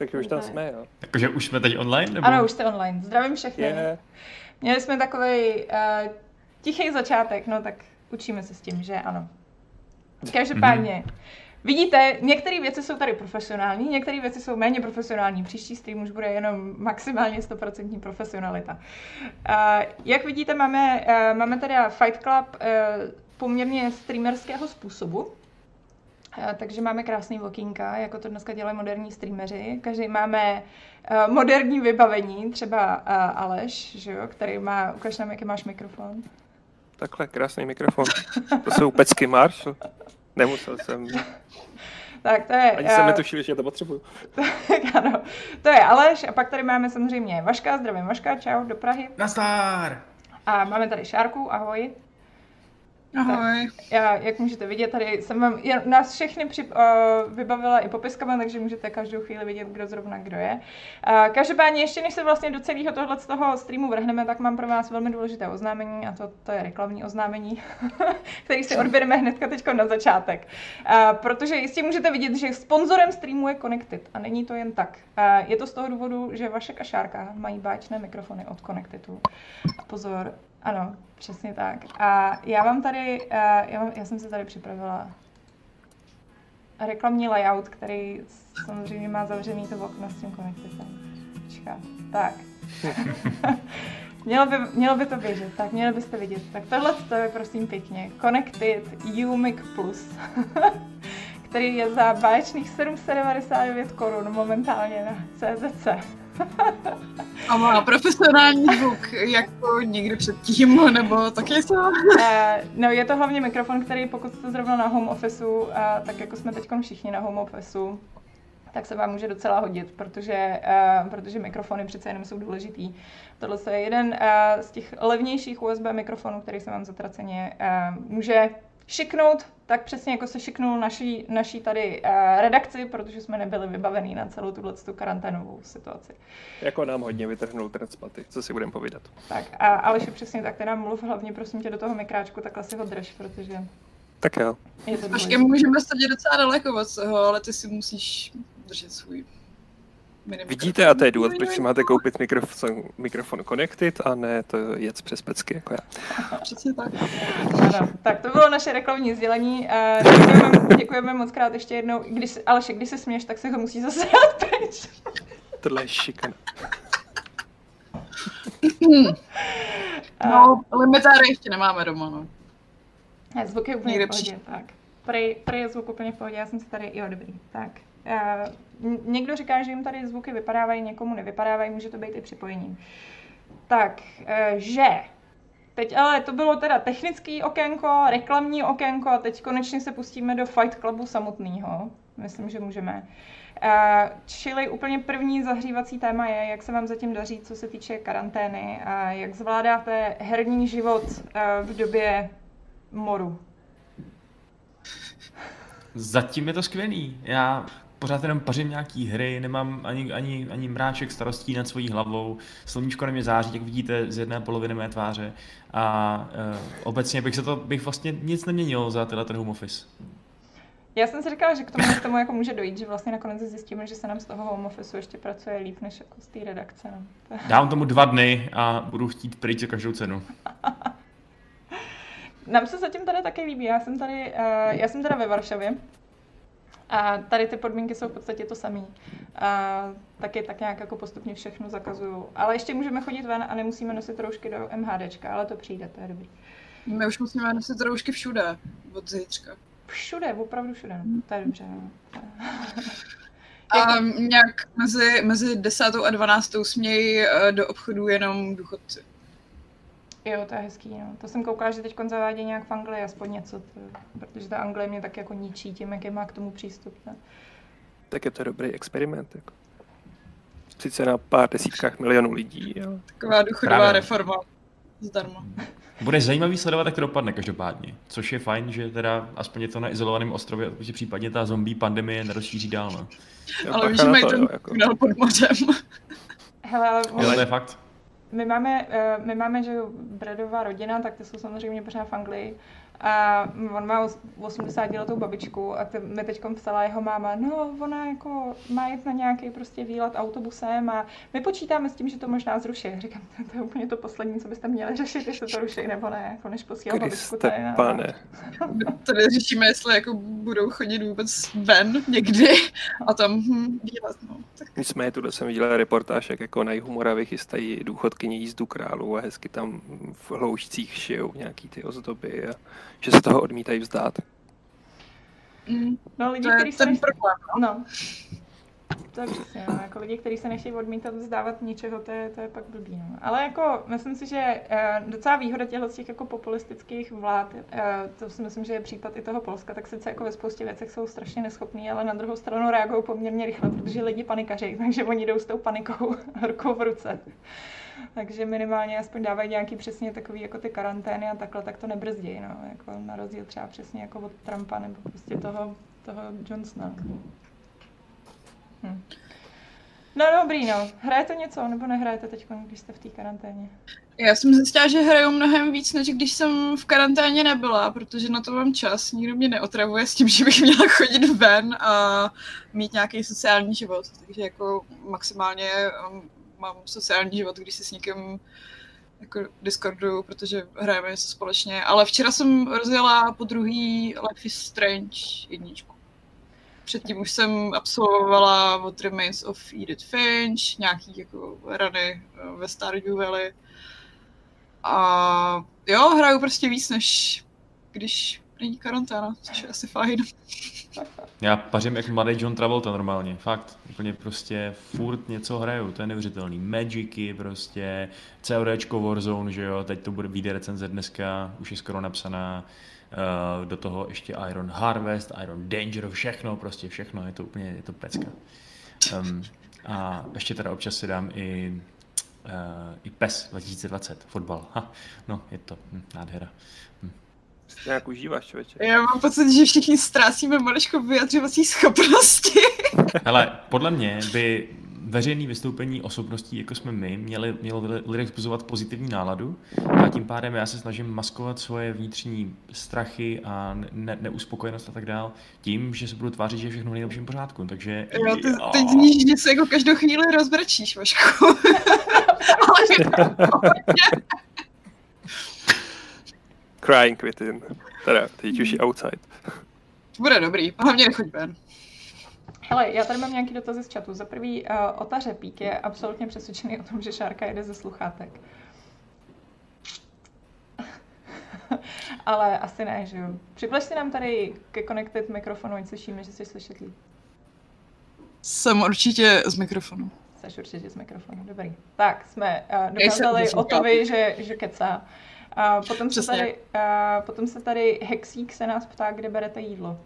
Takže už tam jsme, jo. Takže už jsme teď online? Nebo? Ano, už jste online. Zdravím všechny. Yeah. Měli jsme takový uh, tichý začátek, no tak učíme se s tím, že ano. Každopádně, mm-hmm. vidíte, některé věci jsou tady profesionální, některé věci jsou méně profesionální. Příští stream už bude jenom maximálně 100% profesionalita. Uh, jak vidíte, máme, uh, máme teda Fight Club uh, poměrně streamerského způsobu. Takže máme krásný okýnka, jako to dneska dělají moderní streameři. Každý máme uh, moderní vybavení, třeba uh, Aleš, že jo, který má, ukaž nám, jaký máš mikrofon. Takhle, krásný mikrofon. To jsou pecky Marshall. Nemusel jsem. Tak to je... Ani jsem uh, netušil, že to potřebuju. tak ano, to je Aleš a pak tady máme samozřejmě Vaška, zdravím Vaška, čau, do Prahy. Nastar! A máme tady Šárku, ahoj. Ahoj. Tak, já, jak můžete vidět, tady jsem vám, já, nás všechny při, uh, vybavila i popiskama, takže můžete každou chvíli vidět, kdo zrovna kdo je. Uh, každopádně ještě než se vlastně do celého tohle z toho streamu vrhneme, tak mám pro vás velmi důležité oznámení a to, to je reklamní oznámení, který si odběreme hnedka teď na začátek. Uh, protože jistě můžete vidět, že sponzorem streamu je Connected a není to jen tak. Uh, je to z toho důvodu, že Vašek a Šárka mají báječné mikrofony od Connectidu. Pozor, ano, přesně tak. A já vám tady, uh, já, mám, já jsem si tady připravila reklamní layout, který samozřejmě má zavřený to okno s tím konektitem. Počká. Tak. mělo, by, mělo by to běžet, tak měli byste vidět. Tak tohle to je prosím pěkně. Connected UMIC Plus, který je za báječných 799 korun momentálně na CZC. A má profesionální zvuk, jako někdy předtím, nebo taky to? Uh, no, je to hlavně mikrofon, který pokud jste zrovna na home officeu, uh, tak jako jsme teď všichni na home officeu, tak se vám může docela hodit, protože, uh, protože mikrofony přece jenom jsou důležitý. Tohle je jeden uh, z těch levnějších USB mikrofonů, který se vám zatraceně uh, může šiknout, tak přesně jako se šiknul naší, naší tady uh, redakci, protože jsme nebyli vybavení na celou tuhle karanténovou situaci. Jako nám hodně vytrhnul ten spaty, co si budeme povídat. Tak, a Aleš přesně tak, teda mluv hlavně prosím tě do toho mikráčku, takhle si ho drž, protože... Tak jo. Je to můžeme sedět docela daleko od toho, ale ty si musíš držet svůj Vidíte, a to je důvod, proč si máte koupit mikrofon, mikrofon Connected a ne to jet přes pecky, jako já. Přesně tak. Ano, tak to bylo naše reklamní sdělení. Děkujeme, děkujeme moc krát ještě jednou. Když, Aleši, když se směš, tak se ho musí zase dát pryč. Tohle je šikana. no, limitáry ještě nemáme doma, no. Zvuk je úplně Někde v pohodě, tak. Prej, prej je zvuk úplně v pohodě, já jsem si tady, jo, dobrý, tak. Uh, někdo říká, že jim tady zvuky vypadávají, někomu nevypadávají, může to být i připojením. Tak, uh, že Teď ale to bylo teda technický okénko, reklamní okénko a teď konečně se pustíme do Fight Clubu samotného. Myslím, že můžeme. Uh, čili úplně první zahřívací téma je, jak se vám zatím daří, co se týče karantény a jak zvládáte herní život v době moru. Zatím je to skvělý. Já pořád jenom pařím nějaký hry, nemám ani, ani, ani mráček starostí nad svojí hlavou, sluníčko na mě září, jak vidíte z jedné poloviny mé tváře a uh, obecně bych se to, bych vlastně nic neměnil za tenhle ten home office. Já jsem si říkala, že k tomu, k tomu jako může dojít, že vlastně nakonec zjistíme, že se nám z toho home office ještě pracuje líp než jako z té redakce. No. Dám tomu dva dny a budu chtít pryč za každou cenu. Nám se zatím tady taky líbí. Já jsem tady, uh, já jsem teda ve Varšavě a tady ty podmínky jsou v podstatě to samé. Taky tak nějak jako postupně všechno zakazují. Ale ještě můžeme chodit ven a nemusíme nosit roušky do MHDčka, ale to přijde, to je dobrý. My už musíme nosit roušky všude od zítřka. Všude, opravdu všude. No. To je dobře. No. A nějak mezi, mezi 10. a 12. smějí eh, do obchodu jenom důchodci. Jo, to je hezký, no. To jsem koukala, že teď zavádí nějak v Anglii aspoň něco, to, protože ta Anglie mě tak jako ničí tím, jaký má k tomu přístup. Ne? Tak je to dobrý experiment. Jako. Sice na pár desítkách milionů lidí, ale... Taková důchodová Právě. reforma. Zdarma. Bude zajímavý sledovat, jak to dopadne každopádně. Což je fajn, že teda aspoň je to na izolovaném ostrově, protože případně ta zombie pandemie nerozšíří dál. No. ale víš, že mají ten jako... pod mořem. Hele, ale... Jo, to je fakt. My máme, eh, my máme, že Bradová rodina, tak ty jsou samozřejmě pořád v Anglii. A on má 80 letou babičku a te, mi teď psala jeho máma, no ona jako má jít na nějaký prostě výlet autobusem a my počítáme s tím, že to možná zruší. Říkám, to je úplně to poslední, co byste měli řešit, jestli to ruší nebo ne, jako než posílal babičku tady na... pane. Tady řešíme, jestli jako budou chodit vůbec ven někdy a tam hm, výlet, no. Tak. Nicméně tuhle jsem viděl reportáž, jak jako na jihu Moravy chystají důchodkyně jízdu králů a hezky tam v hloušcích šijou nějaký ty ozdoby a že se toho odmítají vzdát. Mm, no lidi, kteří se nechtějí... problém, no. no. To je přesně, no, jako lidi, kteří se nechtějí odmítat vzdávat ničeho, to je, to je pak blbý. No. Ale jako myslím si, že uh, docela výhoda těchto těch jako populistických vlád, uh, to si myslím, že je případ i toho Polska, tak sice jako ve spoustě věcech jsou strašně neschopní, ale na druhou stranu reagují poměrně rychle, protože lidi panikaří, takže oni jdou s tou panikou rukou v ruce. Takže minimálně aspoň dávají nějaký přesně takový jako ty karantény a takhle, tak to nebrzdí, no. Jako na rozdíl třeba přesně jako od Trumpa nebo prostě toho, toho Johnsona. Hm. No dobrý, no. Hrajete něco, nebo nehrajete teď, když jste v té karanténě? Já jsem zjistila, že hraju mnohem víc, než když jsem v karanténě nebyla, protože na to mám čas. Nikdo mě neotravuje s tím, že bych měla chodit ven a mít nějaký sociální život. Takže jako maximálně um, mám sociální život, když si s někým jako Discordu, protože hrajeme něco společně. Ale včera jsem rozjela po druhý Life is Strange jedničku. Předtím už jsem absolvovala What Remains of Edith Finch, nějaký jako rany eh, ve Stardew Valley. A jo, hraju prostě víc, než když není karanténa, což je asi fajn. Já pařím jak mladý John Travolta normálně, fakt. Úplně prostě furt něco hraju, to je neuvěřitelný. Magicy prostě, CODčko Warzone, že jo, teď to bude výjde recenze dneska, už je skoro napsaná. Uh, do toho ještě Iron Harvest, Iron Danger, všechno, prostě všechno, je to úplně, je to pecka. Um, a ještě teda občas si dám i, uh, i PES 2020, fotbal. Ha, no, je to hm, nádhera. Hm. Nějak užíváš, člověče. Já mám pocit, že všichni ztrácíme maličko vyjadřovací schopnosti. Ale podle mě by veřejné vystoupení osobností, jako jsme my, měli, mělo lidem vzbuzovat pozitivní náladu a tím pádem já se snažím maskovat svoje vnitřní strachy a ne, neuspokojenost a tak dál tím, že se budu tvářit, že je všechno v nejlepším pořádku, takže... Jo, ty, teď zníš, že se jako každou chvíli rozbrečíš, Vašku. Crying within. Teda, teď už je outside. Bude dobrý, hlavně nechoď ven. Hele, já tady mám nějaký dotazy z chatu. Za prvý, uh, Ota Řepík je absolutně přesvědčený o tom, že Šárka jede ze sluchátek. Ale asi ne, že jo. Připlaš si nám tady ke connected mikrofonu, ať slyšíme, že jsi slyšet líp. Jsem určitě z mikrofonu. Jsi určitě z mikrofonu, dobrý. Tak, jsme uh, dokázali Otovi, že, že kecá. Uh, potom, se tady, uh, potom se tady Hexík se nás ptá, kde berete jídlo.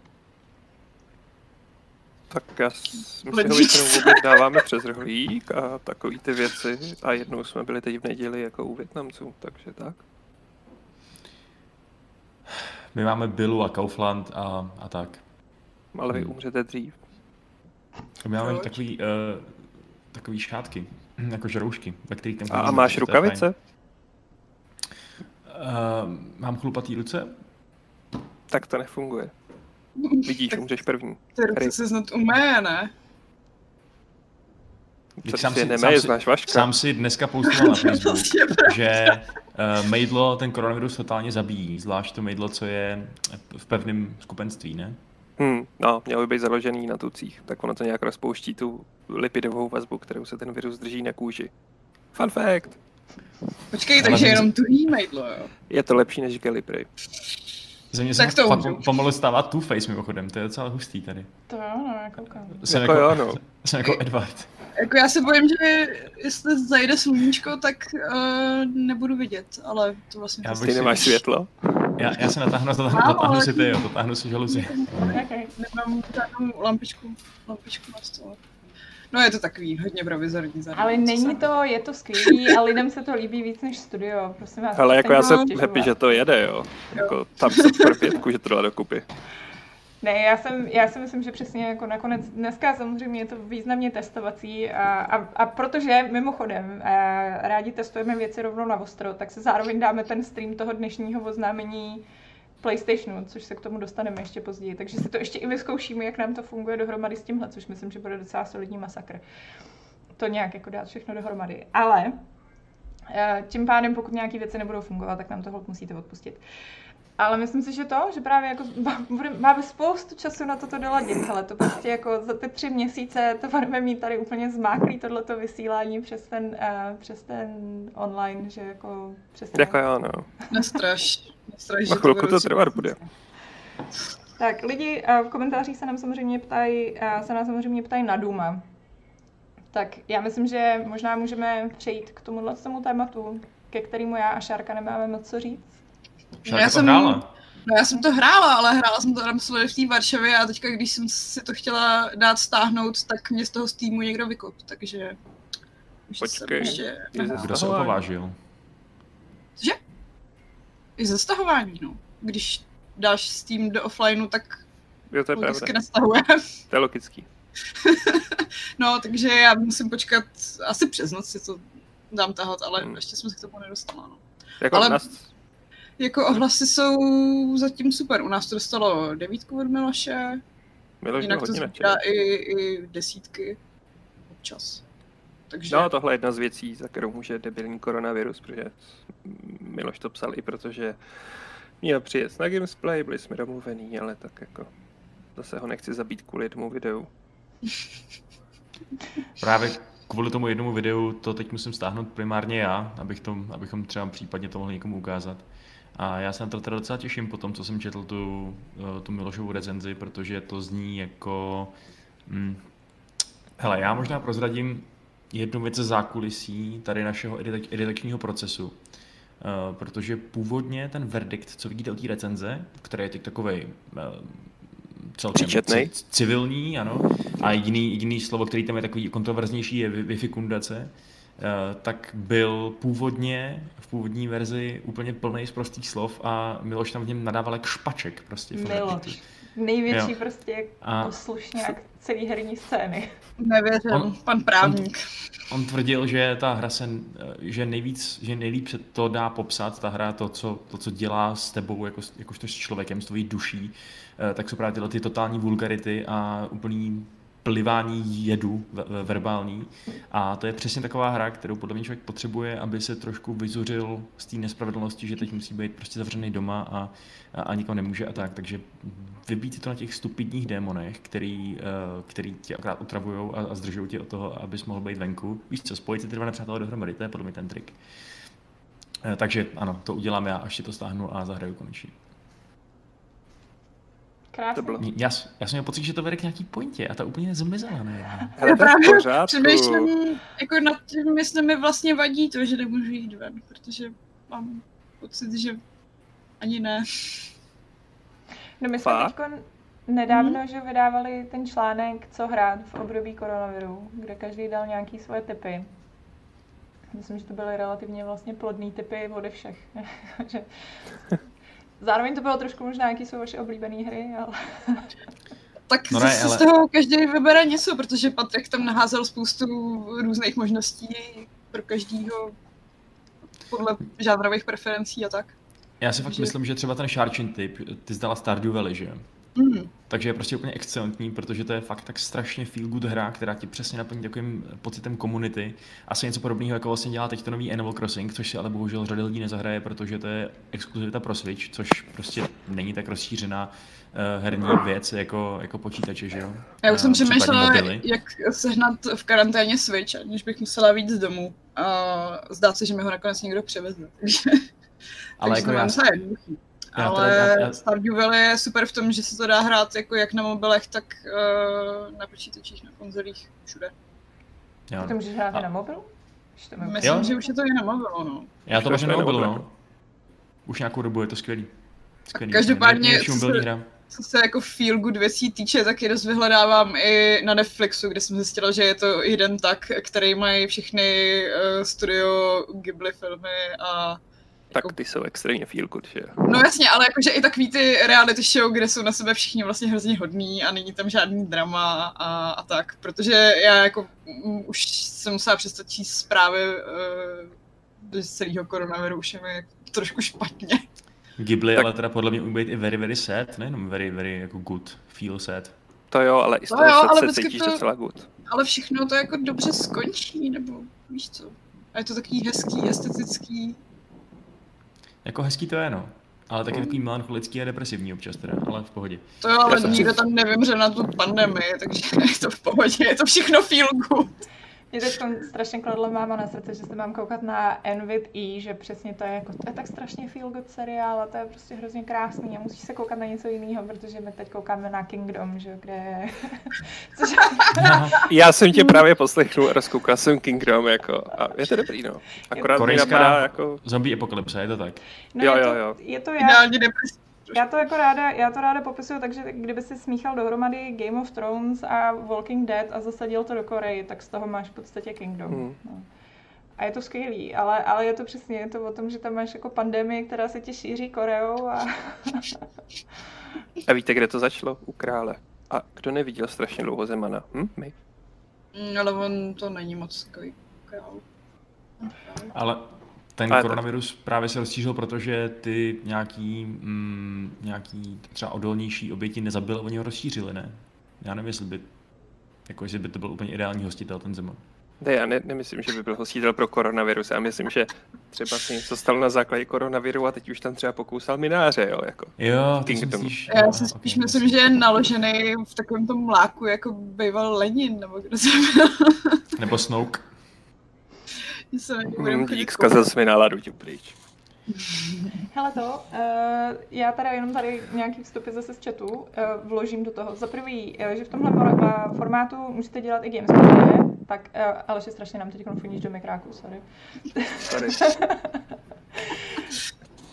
Tak já si ho většinou dáváme přes rohlík a takový ty věci. A jednou jsme byli teď v neděli jako u Větnamců, takže tak. My máme Billu a Kaufland a, a tak. Ale vy hmm. umřete dřív. My máme takový, uh, takový šátky, jako žroušky, ve kterých ten A, a máš rukavice? Uh, mám chlupatý ruce? Tak to nefunguje. Vidíš, umřeš první. Ty ruce se snad umé, ne? Co sám si, nemeje, sám, si, sám si dneska postoval na Facebook, že uh, mejdlo ten koronavirus totálně zabíjí, zvlášť to mejdlo, co je v pevném skupenství, ne? Hmm, no, mělo by být založený na tucích, tak ono to nějak rozpouští tu lipidovou vazbu, kterou se ten virus drží na kůži. Fun fact! Počkej, takže jenom tuhý mejdlo, jo? Je to lepší než Galipray. Ze mě se to fakt pomalu stává Two-Face mimochodem, to je docela hustý tady. To jo, no, já koukám. Jsem jako, jako, jo, no. jsem jako Edward. Jako já se bojím, že jestli zajde sluníčko, tak uh, nebudu vidět, ale to vlastně... Já ty nemáš světlo? Já, já se natáhnu, natáhnu, Mám, natáhnu si ty, jo, natáhnu si žaluzi. Okay. Nemám žádnou lampičku, lampičku na stole. No je to takový hodně provizorní zároveň. Ale není to, je to skvělý a lidem se to líbí víc než studio, prosím vás. Ale jako já jsem happy, že to jede, jo. Jako tam se pro pětku, že to dala dokupy. Ne, já, jsem, já si myslím, že přesně jako nakonec, dneska samozřejmě je to významně testovací a, a, a protože mimochodem a rádi testujeme věci rovnou na ostro, tak se zároveň dáme ten stream toho dnešního oznámení PlayStationu, což se k tomu dostaneme ještě později. Takže si to ještě i vyzkoušíme, jak nám to funguje dohromady s tímhle, což myslím, že bude docela solidní masakr. To nějak jako dát všechno dohromady. Ale eh, tím pádem, pokud nějaké věci nebudou fungovat, tak nám to musíte odpustit. Ale myslím si, že to, že právě jako máme spoustu času na toto doladit. Hele, to prostě jako za ty tři měsíce to budeme mít tady úplně zmáklý tohleto vysílání přes ten, uh, přes ten online, že jako přes ten... Jako jo, no. Nestraš. Nestraš, Na chvilku to trvat bude. Tak, lidi uh, v komentářích se nám samozřejmě ptají, uh, se nás samozřejmě ptají na Duma. Tak já myslím, že možná můžeme přejít k tomuhle tomu tématu, ke kterému já a Šárka nemáme moc co říct. No, já jsem, hrála. No já jsem to hrála, ale hrála jsem to tam v té Varšavě a teďka, když jsem si to chtěla dát stáhnout, tak mě z toho Steamu někdo vykop, takže... Počkej, ještě... kdo se opovážil? Cože? I ze stahování, no. Když dáš Steam do offlineu, tak jo, to je logicky nestahuje. To je logický. no, takže já musím počkat, asi přes noc si to dám tahat, ale hmm. ještě jsem se k tomu nedostala, no. Jako ale... Nás jako ohlasy jsou zatím super. U nás to dostalo devítku od Miloše. Miloš jinak to zbírá i, i desítky občas. Takže... No, tohle je jedna z věcí, za kterou může debilní koronavirus, protože Miloš to psal i protože měl přijet na Gamesplay, byli jsme domluvení, ale tak jako zase ho nechci zabít kvůli jednomu videu. Právě kvůli tomu jednomu videu to teď musím stáhnout primárně já, abych to, abychom třeba případně to mohli někomu ukázat. A já se na to teda docela těším po tom, co jsem četl tu, eh, tu Milošovu recenzi, protože to zní jako... Hm, hele, já možná prozradím jednu věc ze zákulisí tady našeho editačního procesu. Uh, protože původně ten verdikt, co vidíte o té recenze, který je teď takový uh, celkem c- civilní, ano, a jediný, jediný slovo, který tam je takový kontroverznější, je vyfikundace, Eh, tak byl původně v původní verzi úplně plný z prostých slov a Miloš tam v něm nadával jak špaček prostě. Miloš. Největší jo. prostě a... poslušňák celý herní scény. Nevěřím, on, pan právník. On, on, tvrdil, že ta hra se, že nejvíc, že nejlíp se to dá popsat, ta hra, to, co, to, co dělá s tebou, jako, jakožto s člověkem, s tvojí duší, eh, tak jsou právě tyhle ty totální vulgarity a úplný plivání jedu verbální. A to je přesně taková hra, kterou podle mě člověk potřebuje, aby se trošku vyzuřil z té nespravedlnosti, že teď musí být prostě zavřený doma a, a, a nikam nemůže a tak. Takže vybít to na těch stupidních démonech, který, uh, který tě akorát utravují a, a zdržují tě od toho, abys mohl být venku. Víš co, spojit si ty dva nepřátelé dohromady, to je podle mě ten trik. Uh, takže ano, to udělám já, až si to stáhnu a zahraju konečně. Krásně. To bylo. Já, já jsem měl pocit, že to vede k nějaký pointě a ta úplně zmizela. Ne? Já právě přemýšlím jako nad tím, jestli mi vlastně vadí to, že nemůžu jít ven, protože mám pocit, že ani ne. No my jsme teď nedávno, hmm. že vydávali ten článek, co hrát v období koronaviru, kde každý dal nějaký svoje typy. Myslím, že to byly relativně vlastně plodný typy ode všech. Zároveň to bylo trošku možná, jaký jsou vaše oblíbené hry, ale... Tak no ne, ale... z toho každý vybere něco, protože Patrik tam naházel spoustu různých možností pro každýho podle žánrových preferencí a tak. Já si fakt myslím, že třeba ten Sharchin typ, ty zdala Stardew Valley, že? Mm. Takže je prostě úplně excelentní, protože to je fakt tak strašně feel good hra, která ti přesně naplní takovým pocitem komunity. Asi něco podobného, jako vlastně dělá teď to nový Animal Crossing, což si ale bohužel řada lidí nezahraje, protože to je exkluzivita pro Switch, což prostě není tak rozšířená uh, herní věc jako, jako počítače, že jo? Já už jsem přemýšlela, jak sehnat v karanténě Switch, aniž bych musela víc z domu. A zdá se, že mi ho nakonec někdo převeze. ale jako já, já ale já, já... Stardew Valley je super v tom, že se to dá hrát jako jak na mobilech, tak uh, na počítačích, na konzolích, všude. Jo. To můžeš hrát a... na mobilu? Myslím, jo? že už je to i na mobilu, no. Já to můžu na mobilu, no. Už nějakou dobu je to skvělý. skvělý. každopádně, co se, hra. co se jako feel good věcí týče, tak je dost vyhledávám i na Netflixu, kde jsem zjistila, že je to jeden tak, který mají všechny uh, studio Ghibli filmy a tak jako- ty jsou extrémně feel good, že No jasně, ale jakože i takový ty reality show, kde jsou na sebe všichni vlastně hrozně hodní a není tam žádný drama a, a tak, protože já jako m, už jsem musela přestat číst zprávy uh, z celého koronaviru, už je mi trošku špatně. Ghibli, tak... ale teda podle mě umí být i very, very sad, nejenom very, very jako good, feel sad. To jo, ale i z toho No jo, se, ale se cítíš to- docela good. Ale všechno to jako dobře skončí, nebo víš co. A je to takový hezký, estetický. Jako hezký to je, no. Ale taky takový melancholický a depresivní občas teda, ale v pohodě. To jo, ale nikdo tam nevymře na tu pandemii, takže je to v pohodě, je to všechno feel good. Mě teď strašně kladla máma na srdce, že se mám koukat na with E, že přesně to je jako, to je tak strašně feel good seriál a to je prostě hrozně krásný a musíš se koukat na něco jiného, protože my teď koukáme na Kingdom, že jo, kde je... Což Já jsem tě právě poslechnul a rozkoukal jsem Kingdom, jako, a je to dobrý, no. Akorát mi Korejská napadá, jako, zombie apokalypse, je to tak. no, Jo, je jo, to, jo. Je to já, Ideálně depresivní. Já to jako ráda, já to ráda popisuju, takže kdyby si smíchal dohromady Game of Thrones a Walking Dead a zasadil to do Koreji, tak z toho máš v podstatě Kingdom. Hmm. No. A je to skvělý, ale, ale je to přesně je to o tom, že tam máš jako pandemii, která se ti šíří Koreou a a víte, kde to začalo? U krále. A kdo neviděl strašně dlouho Zemana? Hm? My. Mm, ale on to není moc takový král. Ale ten Ale tak- koronavirus právě se rozšířil, protože ty nějaký, mm, nějaký třeba odolnější oběti nezabil, oni ho rozšířili, ne? Já nevím, jestli by, jako, jestli by to byl úplně ideální hostitel, ten Zeman. Ne, já ne, nemyslím, že by byl hostitel pro koronavirus. Já myslím, že třeba se něco stalo na základě koronaviru a teď už tam třeba pokousal mináře, jo, jako. Jo, ty si myslíš... Já si spíš myslím, jasně. že je naložený v takovém tom mláku, jako býval Lenin, nebo kdo se byl. Nebo Snoke. Se na budeme dík, zkazil jsi mi náladu, jdi pryč. Hele to, uh, já teda jenom tady nějaký vstupy zase z chatu uh, vložím do toho. Za prvý, uh, že v tomhle mor- uh, formátu můžete dělat i gamesplay, tak, uh, ale že strašně nám teď konfuníš do mikráku, sorry. Sorry.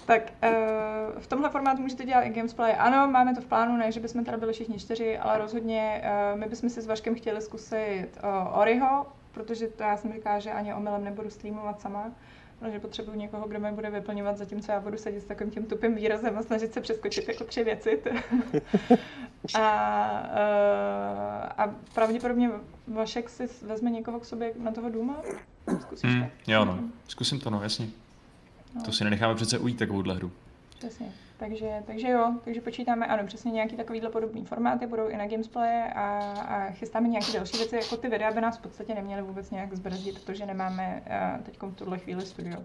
Tak uh, v tomhle formátu můžete dělat i gamesplay. Ano, máme to v plánu, ne, že bychom teda byli všichni čtyři, ale rozhodně uh, my bychom si s Vaškem chtěli zkusit uh, Oriho, protože to já jsem říkala, že ani omylem nebudu streamovat sama, protože potřebuji někoho, kdo mi bude vyplňovat, zatímco já budu sedět s takovým tím tupým výrazem a snažit se přeskočit jako tři věci. a, uh, a pravděpodobně Vašek si vezme někoho k sobě na toho Duma? Zkusíš Hmm, tak? jo, no. Zkusím to, no, jasně. No. To si nenecháme přece ujít takovouhle hru. Přesně. Takže, takže jo, takže počítáme, ano, přesně nějaký takovýhle podobný formáty budou i na Gamesplay a, a chystáme nějaké další věci, jako ty videa by nás v podstatě neměly vůbec nějak zbrzdit, protože nemáme uh, teď v tuhle chvíli studio.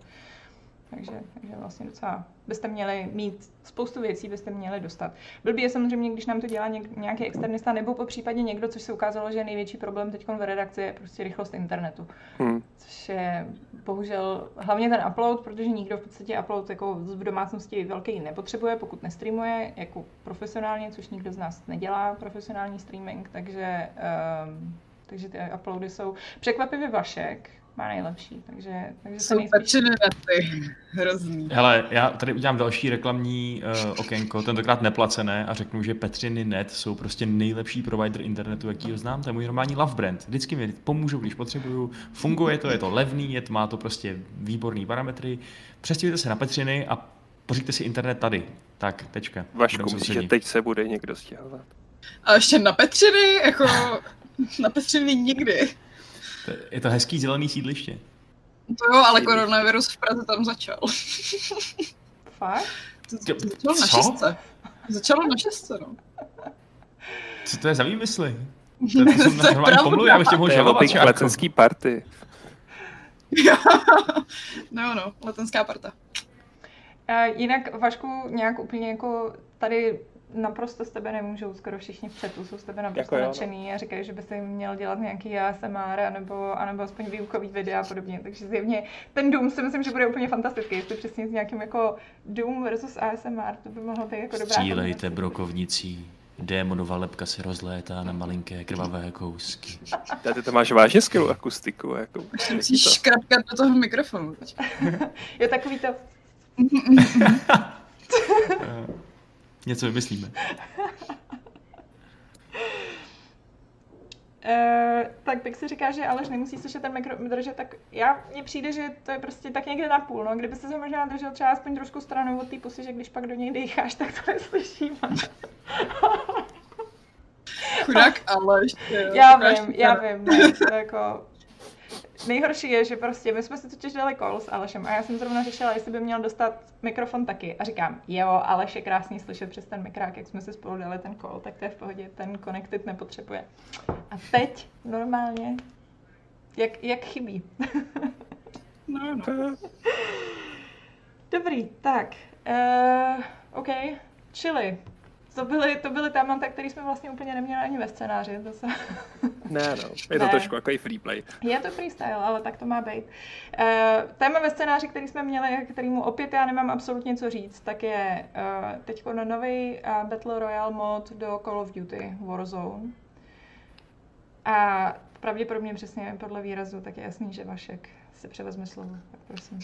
Takže, takže vlastně docela byste měli mít spoustu věcí, byste měli dostat. Blbý je samozřejmě, když nám to dělá něk, nějaký externista nebo po případě někdo, což se ukázalo, že je největší problém teď v redakci je prostě rychlost internetu Hm. což je bohužel hlavně ten upload, protože nikdo v podstatě upload jako v domácnosti velký nepotřebuje, pokud nestreamuje jako profesionálně, což nikdo z nás nedělá profesionální streaming, takže, um, takže ty uploady jsou překvapivě Vašek má nejlepší, takže, takže se Jsou nejspíš... ty. Hrozný. Hele, já tady udělám další reklamní uh, okénko, tentokrát neplacené a řeknu, že Petřiny Net jsou prostě nejlepší provider internetu, jaký ho znám, to je můj normální love brand. Vždycky mi pomůžou, když potřebuju, funguje to, je to levný, je to, má to prostě výborný parametry. Přestěhujte se na Petřiny a pořiďte si internet tady. Tak, tečka. Vašku, myslíš, že teď se bude někdo stěhovat? A ještě na Petřiny, jako na Petřiny nikdy. To je- Je to hezký zelený sídliště. To jo, ale koronavirus v Praze tam začal. Fakt? Začalo na co? šestce. Začalo na šestce, no. Co to je za výmysly? To, to To je pravda. já bych tě mohl To je žalovat. letenský party. no jo, no, letenská parta. A jinak Vašku nějak úplně jako tady naprosto z tebe nemůžou, skoro všichni v chatu jsou z tebe naprosto Jako jo, no. nadšený a říkají, že by se měl dělat nějaký ASMR anebo, anebo aspoň výukový videa a podobně, takže zjevně ten Doom si myslím, že bude úplně fantastický, jestli přesně s nějakým jako Doom versus ASMR, to by mohlo být jako dobrá Střílejte kombinace. brokovnicí. Démonova lepka se rozlétá na malinké krvavé kousky. Tady to máš vážně skvělou akustiku, jako. Musíš škrapkat do toho mikrofonu. Je takový to, Něco vymyslíme. Uh, tak Pix si říká, že Aleš nemusí slyšet ten mikro držet, tak já, mně přijde, že to je prostě tak někde na půl, no. Kdyby se ho možná držel třeba aspoň trošku stranou od té pusy, že když pak do něj dýcháš, tak to neslyšíme. Chudák Aleš. jo, já vím, to já vím, ne, to jako... nejhorší je, že prostě my jsme si totiž dali call s Alešem a já jsem zrovna řešila, jestli by měl dostat mikrofon taky. A říkám, jo, Aleš je krásný slyšet přes ten mikrák, jak jsme si spolu dali ten call, tak to je v pohodě, ten connected nepotřebuje. A teď normálně, jak, jak chybí. No, no. Dobrý, tak. Uh, OK, čili. To byly, to byly témata, které jsme vlastně úplně neměli ani ve scénáři. To se... Ne, no, je to Ne. trošku jako i free play. Je to freestyle, ale tak to má být. Uh, téma ve scénáři, který jsme měli, kterýmu opět já nemám absolutně co říct, tak je uh, teď na nový uh, Battle Royale mod do Call of Duty Warzone. A pravděpodobně přesně podle výrazu, tak je jasný, že Vašek si převezme slovo. Tak prosím.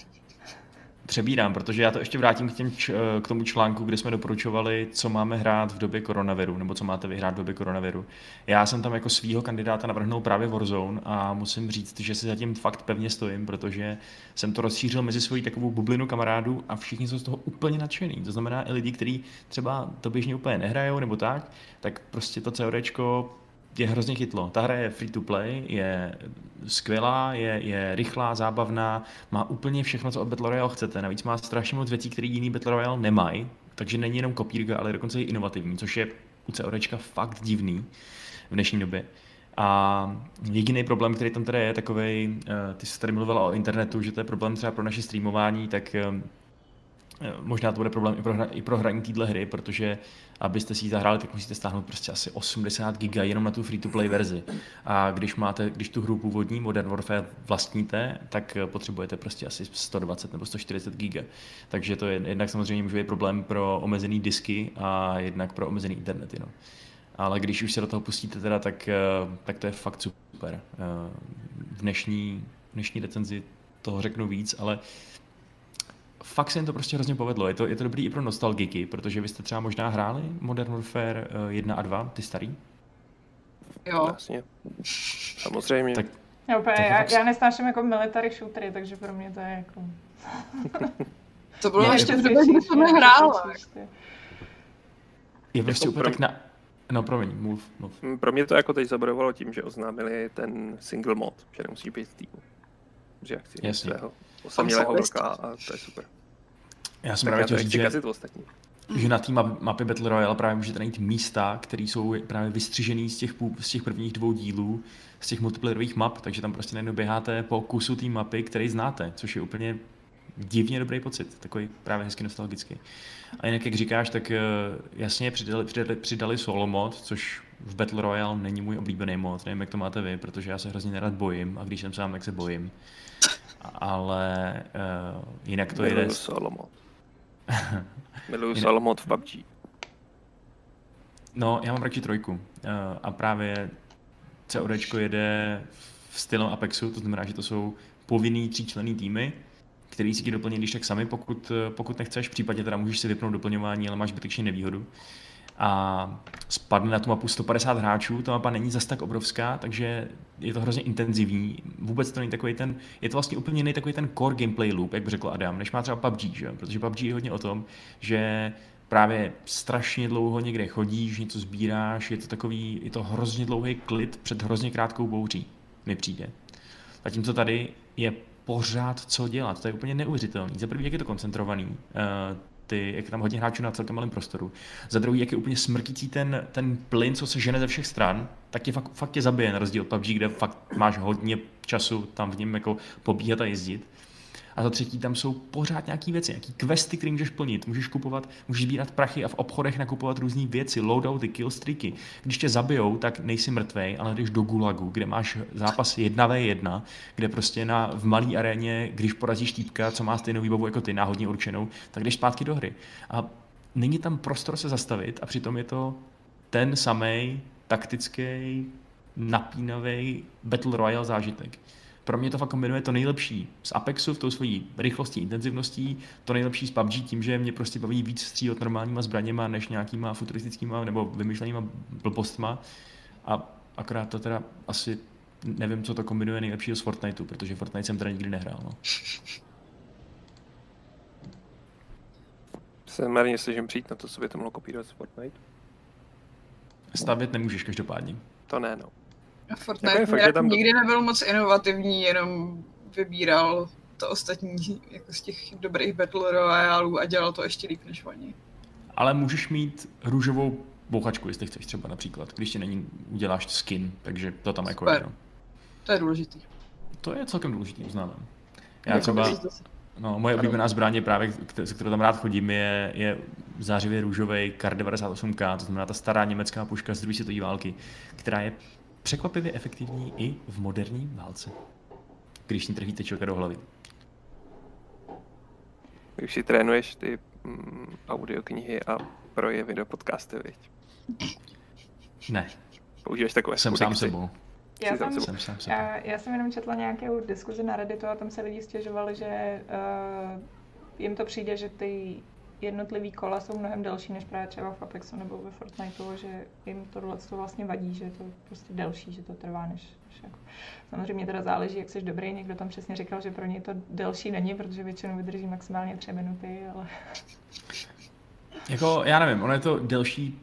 Přebírám, protože já to ještě vrátím k, těm, č- k tomu článku, kde jsme doporučovali, co máme hrát v době koronaviru, nebo co máte vyhrát v době koronaviru. Já jsem tam jako svýho kandidáta navrhnul právě Warzone a musím říct, že si zatím fakt pevně stojím, protože jsem to rozšířil mezi svoji takovou bublinu kamarádů a všichni jsou z toho úplně nadšený. To znamená i lidi, kteří třeba to běžně úplně nehrajou nebo tak, tak prostě to CODčko je hrozně chytlo. Ta hra je free to play, je skvělá, je, je rychlá, zábavná, má úplně všechno, co od Battle Royale chcete. Navíc má strašně moc věcí, které jiný Battle Royale nemají, takže není jenom kopírka, ale dokonce i inovativní, což je u CODčka fakt divný v dnešní době. A jediný problém, který tam teda je, takový, ty jsi tady mluvila o internetu, že to je problém třeba pro naše streamování, tak eh, možná to bude problém i pro, hra, i pro hraní téhle hry, protože abyste si ji zahráli, tak musíte stáhnout prostě asi 80 giga jenom na tu free-to-play verzi. A když máte, když tu hru původní Modern Warfare vlastníte, tak potřebujete prostě asi 120 nebo 140 giga. Takže to je jednak samozřejmě může být problém pro omezený disky a jednak pro omezený internety. No. Ale když už se do toho pustíte teda, tak, tak to je fakt super. V dnešní, v dnešní recenzi toho řeknu víc, ale fakt se jim to prostě hrozně povedlo. Je to, je to dobrý i pro nostalgiky, protože vy jste třeba možná hráli Modern Warfare 1 a 2, ty starý? Jo. Jasně. Samozřejmě. Tak Já, úplně, Tak já, fakt- já nesnáším jako military shootery, takže pro mě to je jako... To bylo Ne, ještě v Prostě době, kdy jsem nehrála. je prostě Jako úplně pro- tak na... No promiň, mluv, mluv. Mm, Pro mě to jako teď zabodovalo tím, že oznámili ten single mod, že nemusí být v týmu. Že já chci Jasně. svého osamělého vlka a to je super. Já jsem Tak právě chtěl říct, že, že na té map, mapě Battle Royale právě můžete najít místa, které jsou právě vystřižený z těch, z těch prvních dvou dílů, z těch multiplayerových map, takže tam prostě najednou běháte po kusu té mapy, který znáte, což je úplně divně dobrý pocit, takový právě hezky nostalgický. A jinak, jak říkáš, tak eh, jasně přidali, přidali, přidali solo mod, což v Battle Royale není můj oblíbený mod, nevím, jak to máte vy, protože já se hrozně nerad bojím a když jsem sám, tak se bojím. Ale uh, jinak to. Miluju solo mod. Miluju Jinak- solo mod v PUBG. No, já mám radši trojku. eh, A právě CODčko jede v stylu Apexu, to znamená, že to jsou povinný tříčlenný týmy, který si ti doplní když tak sami, pokud, eh, pokud nechceš, případně teda můžeš si vypnout doplňování, ale máš zbytečně nevýhodu. A spadne na tu mapu 150 hráčů, ta mapa není zas tak obrovská, takže je to hrozně intenzivní. Vůbec to není takový ten, je to vlastně úplně jiný takový ten core gameplay loop, jak by řekl Adam, než má třeba PUBG, že? protože PUBG je hodně o tom, že právě strašně dlouho někde chodíš, něco sbíráš, je to takový, je to hrozně dlouhý klid před hrozně krátkou bouří, mi přijde. Zatímco tady je pořád co dělat, to je úplně neuvěřitelný. Za první, jak je to koncentrovaný, eh, ty, jak tam hodně hráčů na celkem malém prostoru. Za druhý, jak je úplně smrtící ten, ten plyn, co se žene ze všech stran, tak tě fakt, fakt tě zabije, na rozdíl od PUBG, kde fakt máš hodně času tam v něm jako pobíhat a jezdit. A za třetí, tam jsou pořád nějaké věci, nějaké questy, které můžeš plnit. Můžeš kupovat, můžeš sbírat prachy a v obchodech nakupovat různé věci, loadouty, killstreaky. Když tě zabijou, tak nejsi mrtvej, ale jdeš do Gulagu, kde máš zápas 1v1, kde prostě na, v malé aréně, když porazíš týpka, co má stejnou výbavu jako ty, náhodně určenou, tak jdeš zpátky do hry. A není tam prostor se zastavit a přitom je to ten samý taktický, napínavý Battle Royale zážitek. Pro mě to fakt kombinuje to nejlepší z Apexu v tou svojí rychlostí, intenzivností, to nejlepší z PUBG tím, že mě prostě baví víc střílet normálníma zbraněma, než nějakýma futuristickýma nebo vymyšlenýma blbostma. A akorát to teda asi nevím, co to kombinuje nejlepšího z Fortniteu, protože Fortnite jsem teda nikdy nehrál. No. Se marně snažím přijít na to, co by to mohlo kopírovat z Fortnite. Stavět nemůžeš každopádně. To ne, no. Fortnite jako fakt, tam... nikdy nebyl moc inovativní, jenom vybíral to ostatní jako z těch dobrých Battle Royalů a dělal to ještě líp než oni. Ale můžeš mít růžovou bouchačku, jestli chceš třeba například, když ti není, uděláš skin, takže to tam jako je. To je důležitý. To je celkem důležitý, uznávám. Já třeba, no, moje oblíbená zbraně právě, se kterou tam rád chodím, je, je zářivě růžový Kar 98K, to znamená ta stará německá puška z druhé světové války, která je překvapivě efektivní i v moderní válce, když ní trhíte člověka do hlavy. Už si trénuješ ty mm, audioknihy a projevy do podcastu, viď? Ne. Používáš takové Jsem sám sebou. Já jsem, jsem, jsem, jsem. Já, já jsem jenom četla nějakou diskuzi na Redditu a tam se lidi stěžovali, že uh, jim to přijde, že ty jednotlivý kola jsou mnohem delší než právě třeba v Apexu nebo ve Fortniteu, že jim tohle to vlastně vadí, že je to prostě delší, že to trvá než, než jako. Samozřejmě teda záleží, jak jsi dobrý, někdo tam přesně říkal, že pro ně to delší není, protože většinou vydrží maximálně tři minuty, ale... Jako, já nevím, ono je to delší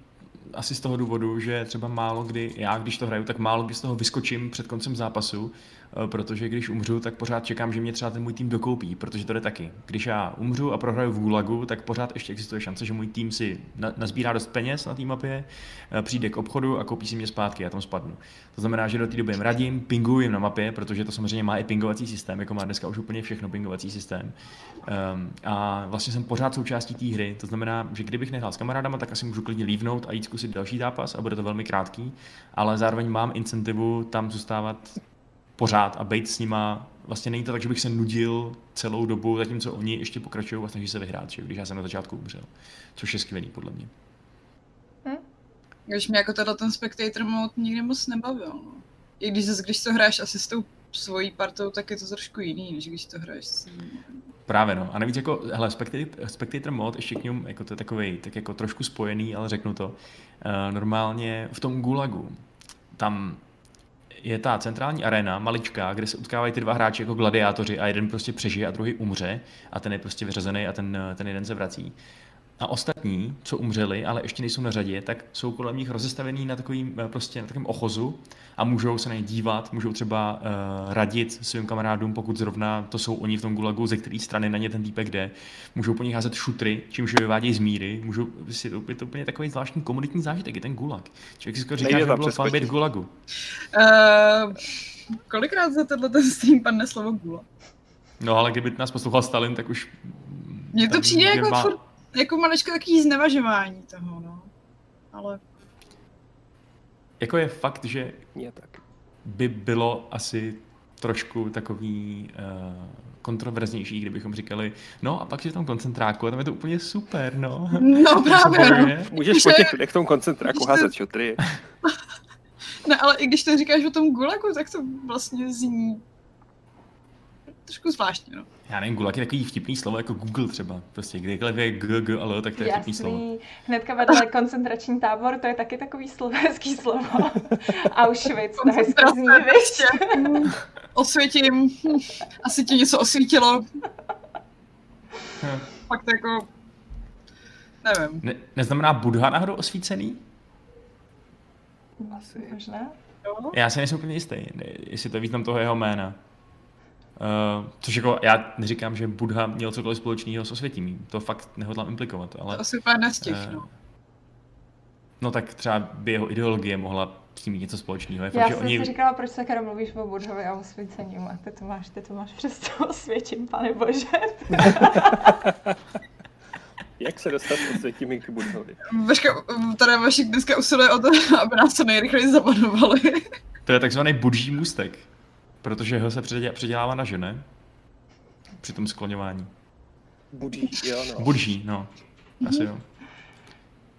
asi z toho důvodu, že třeba málo kdy, já když to hraju, tak málo kdy z toho vyskočím před koncem zápasu, protože když umřu, tak pořád čekám, že mě třeba ten můj tým dokoupí, protože to jde taky. Když já umřu a prohraju v Gulagu, tak pořád ještě existuje šance, že můj tým si nazbírá dost peněz na té mapě, eh, přijde k obchodu a koupí si mě zpátky, já tam spadnu. To znamená, že do té doby jim radím, pinguji jim na mapě, protože to samozřejmě má i pingovací systém, jako má dneska už úplně všechno pingovací systém. Um, a vlastně jsem pořád součástí té hry, to znamená, že kdybych nehrál s kamarádama, tak asi můžu klidně lívnout a jít zkusit další zápas a bude to velmi krátký, ale zároveň mám incentivu tam zůstávat pořád a být s nima, vlastně není to tak, že bych se nudil celou dobu, zatímco oni ještě pokračují a snaží se vyhrát, že? když já jsem na začátku umřel. Což je skvělý podle mě. Hm? Když mě jako tohle ten spectator mode nikdy moc nebavil. No. I když, zase, když to hraješ asi s tou svojí partou, tak je to trošku jiný, než když to hraješ s Právě no. A navíc jako, hele, Spectator, Spectator mod, ještě k němu, jako to je takový, tak jako trošku spojený, ale řeknu to. Uh, normálně v tom Gulagu, tam je ta centrální arena, maličká, kde se utkávají ty dva hráči jako gladiátoři a jeden prostě přežije a druhý umře a ten je prostě vyřazený a ten, ten jeden se vrací. A ostatní, co umřeli, ale ještě nejsou na řadě, tak jsou kolem nich rozestavený na takovým, eh, prostě na takovém ochozu a můžou se na ně dívat, můžou třeba uh, radit svým kamarádům, pokud zrovna to jsou oni v tom gulagu, ze které strany na ně ten týpek jde. Můžou po nich házet šutry, čímž je vyvádějí z míry. Můžou, si, je to úplně takový zvláštní komunitní zážitek, je ten gulag. Člověk si skoro říká, že bylo fajn být v gulagu. Uh, kolikrát za tohle ten stream padne slovo gulag? No ale kdyby nás poslouchal Stalin, tak už... Mně to přijde jako furt jako maličko takový znevažování toho, no. Ale... Jako je fakt, že je tak. by bylo asi trošku takový uh, kontroverznější, kdybychom říkali, no a pak je v tom koncentráku a tam je to úplně super, no. No právě, no. Můžeš po těch lidech tom koncentráku házet šutry. ne, ale i když to říkáš o tom gulagu, tak to vlastně zní trošku zvláštně, no. Já nevím, gulag je takový vtipný slovo jako Google třeba. Prostě kdykoliv je g, g, ale tak to je Jasný. vtipný slovo. Hnedka vedle koncentrační tábor, to je taky takový slovenský slovo. Auschwitz, to hezky zní, Osvětím. Asi ti něco osvítilo. Fakt jako... Nevím. Ne, neznamená Budha náhodou osvícený? Asi. Možná. Já si nejsem úplně jistý, jestli to je význam toho jeho jména. Uh, což jako já neříkám, že Buddha měl cokoliv společného s osvětím. To fakt nehodlám implikovat, ale... To asi úplně nestih, uh, no. No tak třeba by jeho ideologie mohla s tím mít něco společného. Já fakt, jsem oni... si říkala, proč se Karo mluvíš o Budhovi a osvícení. A ty to máš, ty to máš přes to osvětím, pane bože. Jak se dostat od světimi k Budhovi? Vaška, tady vaši dneska usiluje o to, aby nás co nejrychleji zabanovali. to je takzvaný budží můstek. Protože ho se předělává na žene. Při tom skloňování. Budí, jo no. Budží, no. Asi jo.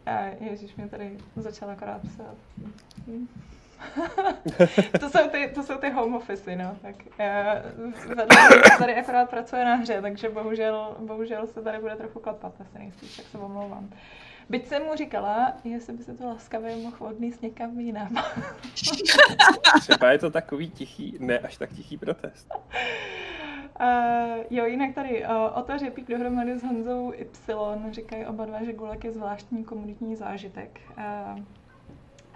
A Ježíš mě tady začal akorát psát. to, jsou ty, to jsou ty home office, no. Tak uh, tady akorát pracuje na hře, takže bohužel, bohužel se tady bude trochu klapat, asi nejspíš, tak se omlouvám. Byť jsem mu říkala, jestli by se to laskavě mohl odníst někam jinam. Třeba je to takový tichý, ne až tak tichý protest. Uh, jo, jinak tady uh, Ota Řepík dohromady s Honzou Y říkají oba dva, že Gulek je zvláštní komunitní zážitek. Uh,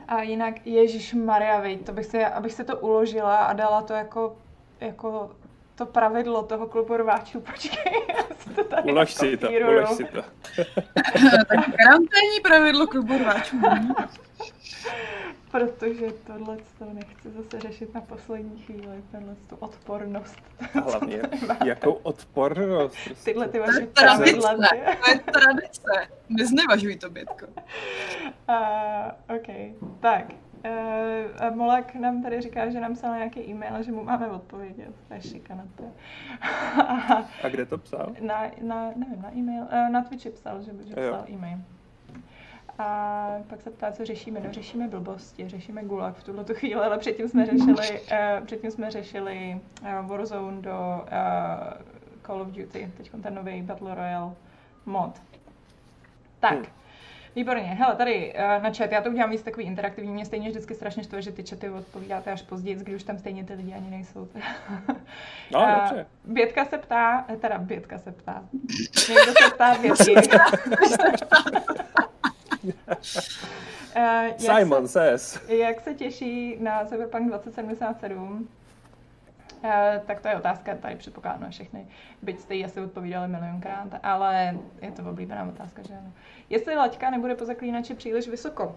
A jinak, Ježíš Maria, to bych si, abych se to uložila a dala to jako, jako to pravidlo toho klubu rváčů. Počkej, já si to tady Ulož si to, ulož si to. tak karanténní pravidlo klubu rváčů. Protože tohle to nechci zase řešit na poslední chvíli, tenhle tu odpornost. A hlavně, jakou odpornost? Prostě. Tyhle ty vaše pravidla. To je tradice. Neznevažuj to, Bětko. Uh, OK, tak. Uh, Molek nám tady říká, že nám psal nějaký e-mail, že mu máme odpovědět. To je šikana to. A kde to psal? Na, na nevím, na e-mail. Uh, na Twitchi psal, že, že psal e-mail. A pak se ptá, co řešíme. No řešíme blbosti, řešíme gulag v tuhle chvíli, ale předtím jsme řešili, uh, předtím jsme řešili uh, Warzone do uh, Call of Duty, teď ten nový Battle Royale mod. Tak. Hmm. Výborně, hele, tady uh, na chat, já to udělám víc takový interaktivní, mě stejně vždycky strašně štve, že ty chaty odpovídáte až později, když už tam stejně ty lidi ani nejsou. no, uh, dobře. Bětka se ptá, teda Bětka se ptá, někdo se ptá Bětky. uh, Simon se, says. Jak se těší na Cyberpunk 2077? Uh, tak to je otázka, tady předpokládám na všechny, byť jste ji asi odpovídali milionkrát, ale je to oblíbená otázka, že ano. Jestli laťka nebude po zaklínači příliš vysoko,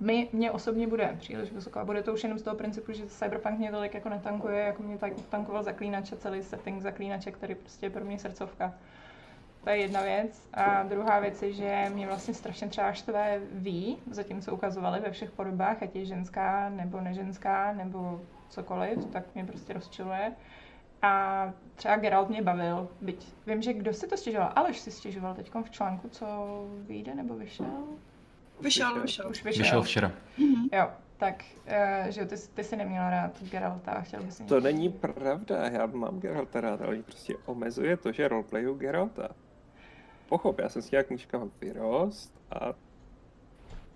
my, mě osobně bude příliš vysoko a bude to už jenom z toho principu, že Cyberpunk mě tolik jako netankuje, jako mě tak tankoval zaklínače, celý setting zaklínače, který prostě je pro mě srdcovka. To je jedna věc. A druhá věc je, že mě vlastně strašně třeba štve ví, zatímco ukazovali ve všech podobách, ať je ženská nebo neženská nebo cokoliv, tak mě prostě rozčiluje. A třeba Geralt mě bavil, byť vím, že kdo si to stěžoval, Aleš si stěžoval teď v článku, co vyjde nebo vyšel? Vyšel, vyšel. Už vyšel. Vyšel včera. Mm-hmm. Jo, tak, uh, že ty, ty jsi neměla rád Geralta a chtěl bys To není pravda, já mám Geralta rád, ale prostě omezuje to, že roleplayu Geralta. Pochop, já jsem si nějak knížka vyrost a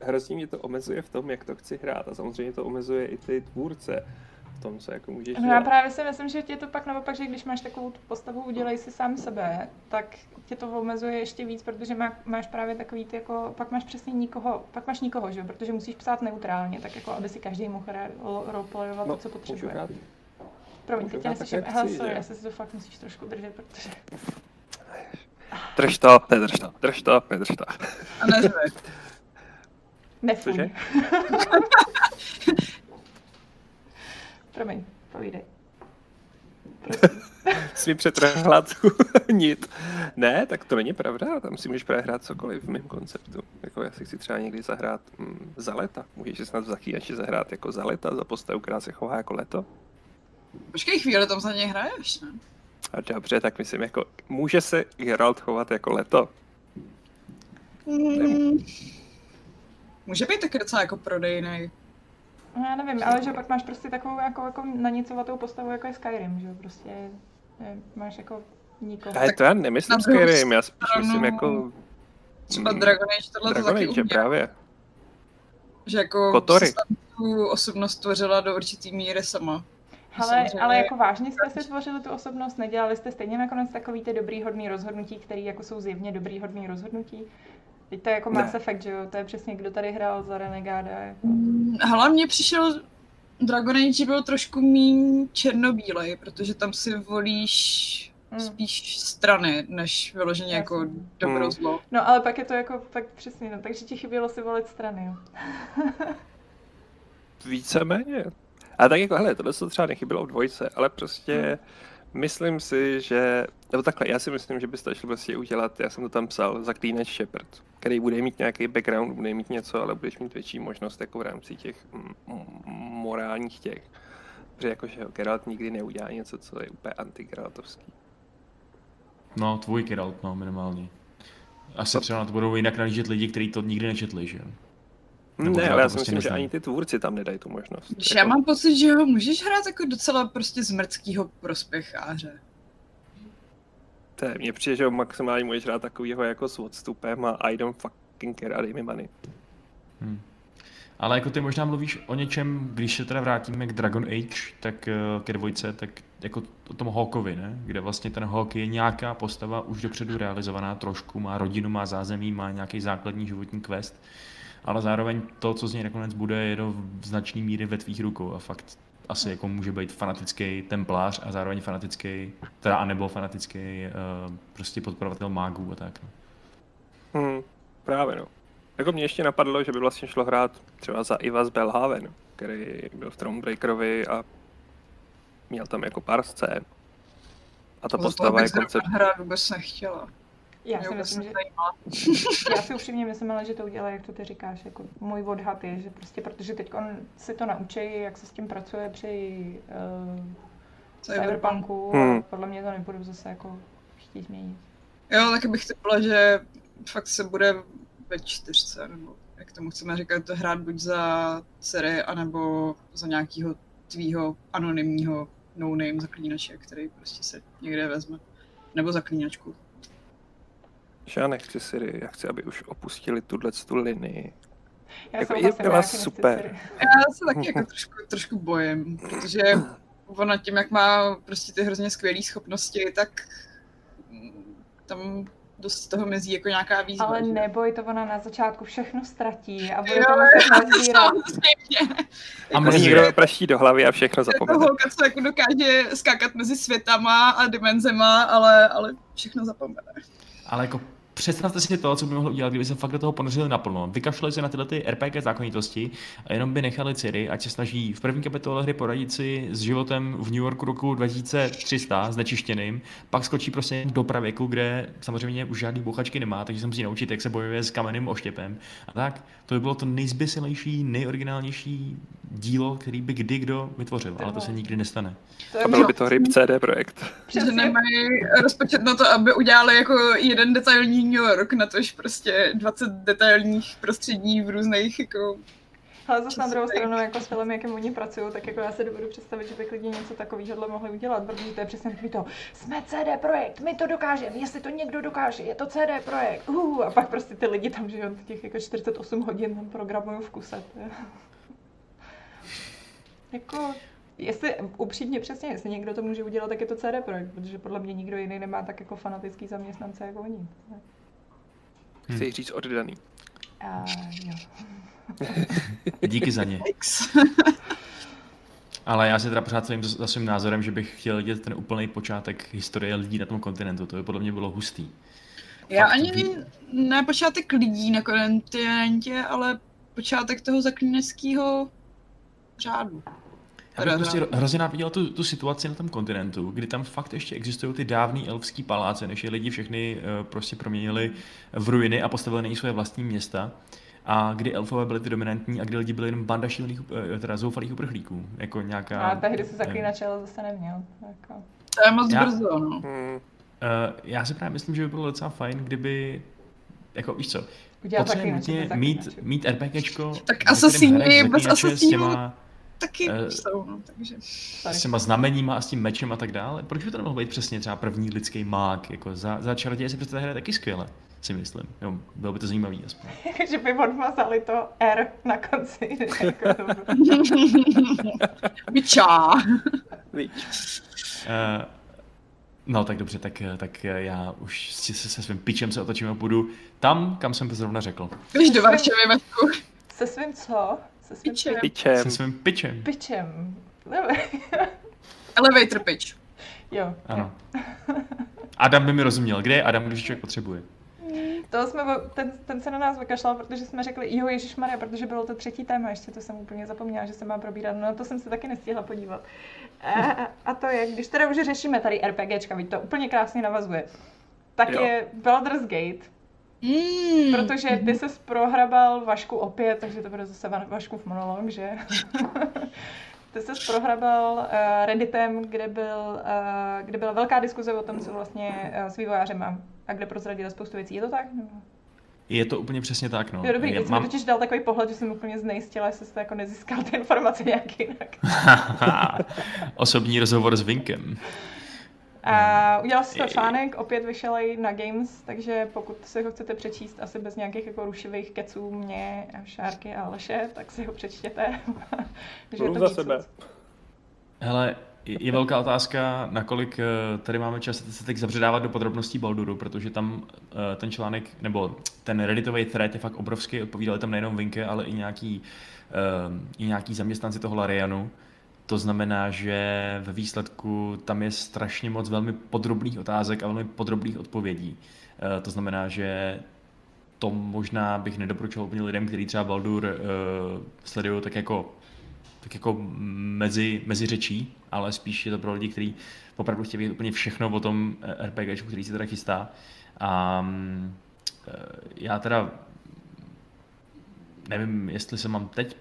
hrozně mě to omezuje v tom, jak to chci hrát a samozřejmě to omezuje i ty tvůrce tom, co jako můžeš No já právě si myslím, že tě to pak naopak, že když máš takovou tu postavu, udělej si sám sebe, tak tě to omezuje ještě víc, protože má, máš právě takový ty jako, pak máš přesně nikoho, pak máš nikoho, že protože musíš psát neutrálně, tak jako aby si každý mohl roleplayovat no, to, co potřebuje. Promiň, teď tě neslyším. Hele, sorry, já si to fakt musíš trošku držet, protože... Drž to, nedrž to, drž to, nedrž to. A neřve. Nefuň. Promiň, povídej. Jsi přetrhla tu nit. Ne, tak to není pravda, tam si můžeš právě hrát cokoliv v mém konceptu. Jako já si chci třeba někdy zahrát mm, za leta. Můžeš si snad v zahrát jako za leta, za postavu, která se chová jako leto. Počkej chvíli, tam za něj hraješ, ne? A dobře, tak myslím, jako může se Geralt chovat jako leto. Mm, může být taky docela jako prodejný. No já nevím, ale že pak máš prostě takovou jako, jako nanicovatou postavu, jako je Skyrim, že prostě je, máš jako nikoho. Ale to já nemyslím Skyrim, já spíš myslím jako... Třeba Dragon Age, tohle Dragon to taky Age, právě. Že jako Kotory. tu osobnost tvořila do určitý míry sama. Ale, ale jako vážně jste si tvořili tu osobnost, nedělali jste stejně nakonec takový ty dobrý hodný rozhodnutí, které jako jsou zjevně dobrý hodný rozhodnutí? Teď to je jako Mass Effect, že jo? To je přesně, kdo tady hrál za Renegáda. Jako. Hele, mně přišel Dragon Age byl trošku méně černobílej, protože tam si volíš hmm. spíš strany, než vyloženě jako jako dobro hmm. zlo. No ale pak je to jako fakt přesně, no, takže ti chybělo si volit strany, jo. Víceméně. A tak jako, hele, tohle se třeba nechybilo v dvojce, ale prostě hmm Myslím si, že, nebo takhle, já si myslím, že by stačilo prostě udělat, já jsem to tam psal, zaklínač Shepard, který bude mít nějaký background, bude mít něco, ale budeš mít větší možnost jako v rámci těch morálních těch. Protože jakože Geralt nikdy neudělá něco, co je úplně anti-Geraltovský. No, tvůj Geralt, no, minimálně. Asi třeba na to budou jinak nalížet lidi, kteří to nikdy nečetli, že jo? Nebo ne, ale já si prostě myslím, že ani ty tvůrci tam nedají tu možnost. Jako... já mám pocit, že ho můžeš hrát jako docela prostě z prospěcháře. To je, mně přijde, že ho maximálně můžeš hrát takovýho jako s odstupem a I don't fucking care a dej mi money. Hmm. Ale jako ty možná mluvíš o něčem, když se teda vrátíme k Dragon Age, tak eh, ke dvojce, tak jako o tom Hawkovi, ne? Kde vlastně ten Hawk je nějaká postava už dopředu realizovaná trošku, má rodinu, má zázemí, má nějaký základní životní quest ale zároveň to, co z něj nakonec bude, je do značné míry ve tvých rukou a fakt asi jako může být fanatický templář a zároveň fanatický, teda anebo fanatický uh, prostě podporovatel mágů a tak. No. Hmm, právě no. Jako mě ještě napadlo, že by vlastně šlo hrát třeba za Iva z Belhaven, který byl v Thronebreakerovi a měl tam jako pár scén. A ta postava je koncept... hra vůbec nechtěla. Já si, myslím, že, já si upřímně myslím, ale že to udělá, jak to ty říkáš. Jako můj odhad je, že prostě protože teď on si to naučí, jak se s tím pracuje při uh, Cyberpunku hmm. a podle mě to nebudu zase jako chtít změnit. Jo, taky bych typla, že fakt se bude ve čtyřce, nebo jak tomu chceme říkat, to hrát buď za dcery, anebo za nějakého tvýho anonymního no-name zaklínače, který prostě se někde vezme. Nebo zaklínačku. Já nechci Siri, já chci, aby už opustili tuhle tu linii. Já jako je byla super. Já se taky jako trošku, trošku bojím, protože ona tím, jak má prostě ty hrozně skvělé schopnosti, tak tam dost toho mezí jako nějaká výzva. Ale že? neboj, to ona na začátku všechno ztratí a bude to muset nazbírat. A jako někdo praší do hlavy a všechno zapomene. Toho holka, co jako dokáže skákat mezi světama a dimenzema, ale, ale všechno zapomene. Ale jako představte si to, co by mohlo udělat, kdyby se fakt do toho ponořili naplno. Vykašlali se na tyhle ty RPG zákonitosti a jenom by nechali Ciri, ať se snaží v první kapitole hry poradit si s životem v New Yorku roku 2300 znečištěným, pak skočí prostě do pravěku, kde samozřejmě už žádný bouchačky nemá, takže se musí naučit, jak se bojuje s kamenným oštěpem. A tak, to by bylo to nejzbysilejší, nejoriginálnější dílo, který by kdy kdo vytvořil, ale to se nikdy nestane. A byl by to ryb CD projekt. Že nemají rozpočet na to, aby udělali jako jeden detailní New York, na tož prostě 20 detailních prostředí v různých jako ale zase na druhou stranu, jako s filmy, jakým oni pracují, tak jako já se dovedu představit, že by klidně něco takového mohli udělat, protože to je přesně takový to, jsme CD projekt, my to dokážeme, jestli to někdo dokáže, je to CD projekt, uh, a pak prostě ty lidi tam, že těch jako 48 hodin tam programují v kuse. jako, jestli upřímně přesně, jestli někdo to může udělat, tak je to CD projekt, protože podle mě nikdo jiný nemá tak jako fanatický zaměstnance jako oni. Chci říct oddaný. Uh, jo. Díky za ně. Ale já si teda pořád stojím za svým názorem, že bych chtěl vidět ten úplný počátek historie lidí na tom kontinentu. To by podle mě bylo hustý. Já Fakt, ani ví... ne počátek lidí na kontinentě, ale počátek toho zaklíneckého řádu. Já bych prostě hrozně rád viděl tu, tu situaci na tom kontinentu, kdy tam fakt ještě existují ty dávný elfský paláce, než je lidi všechny uh, prostě proměnili v ruiny a postavili na své vlastní města a kdy elfové byly ty dominantní a kdy lidi byli jenom banda šílených, eh, teda zoufalých uprchlíků, jako nějaká... A tehdy se zaklínače ale zase neměl. Jako. To je moc já, brzo, no. Hmm. Uh, já si právě myslím, že by bylo docela fajn, kdyby, jako víš co, potřebujeme nutně mít, mít RPGčko, tak asasíny bez asasínů taky uh, jsou, no, takže... S těma znameníma a s tím mečem a tak dále. Proč by to nemohl být přesně třeba první lidský mák? Jako za, za čaroděje se přece hraje taky skvěle si myslím. Jo, bylo by to zajímavý aspoň. že by odmazali to R na konci. Bičá. uh, no tak dobře, tak, tak já už se, se svým pičem se otočím a půjdu tam, kam jsem to zrovna řekl. Když do Varšavy. Se svým co? Se svým pičem. pičem. Se svým pičem. Pičem. Elevator pitch. Jo. Ano. Adam by mi rozuměl. Kde je Adam, když člověk potřebuje? To jsme, ten, ten se na nás vykašlal, protože jsme řekli, jo, Ježíš Maria, protože bylo to třetí téma, ještě to jsem úplně zapomněla, že se má probírat, no to jsem se taky nestihla podívat. A, a to je, když teda už řešíme tady RPGčka, víte, to úplně krásně navazuje, tak jo. je Baldur's Gate, Mm. Protože ty se prohrabal Vašku opět, takže to bude zase Vaškův monolog, že? ty se prohrabal uh, Redditem, kde, byl, uh, kde byla velká diskuze o tom, co vlastně uh, s vývojářem mám a kde prozradila spoustu věcí. Je to tak? Je to úplně přesně tak, no. Jo, dobrý, teď mám... totiž dal takový pohled, že jsem úplně znejistila, jestli jste jako nezískal ty informace nějak jinak. Osobní rozhovor s Vinkem. A udělal si to článek, opět vyšel i na Games, takže pokud si ho chcete přečíst asi bez nějakých jako rušivých keců mě, Šárky a Aleše, tak si ho přečtěte. že je to za sebe. Hele, je velká otázka, nakolik eh, tady máme čas se teď zabředávat do podrobností Balduru, protože tam eh, ten článek, nebo ten redditový thread je fakt obrovský, odpovídali tam nejenom Vinke, ale i nějaký, i nějaký zaměstnanci toho Larianu. To znamená, že ve výsledku tam je strašně moc velmi podrobných otázek a velmi podrobných odpovědí. To znamená, že to možná bych nedoporučoval úplně lidem, kteří třeba Baldur uh, sledují tak jako tak jako mezi, mezi řečí, ale spíš je to pro lidi, kteří opravdu chtějí vědět úplně všechno o tom eh, RPG, který se teda chystá. A mm, eh, já teda nevím, jestli se mám teď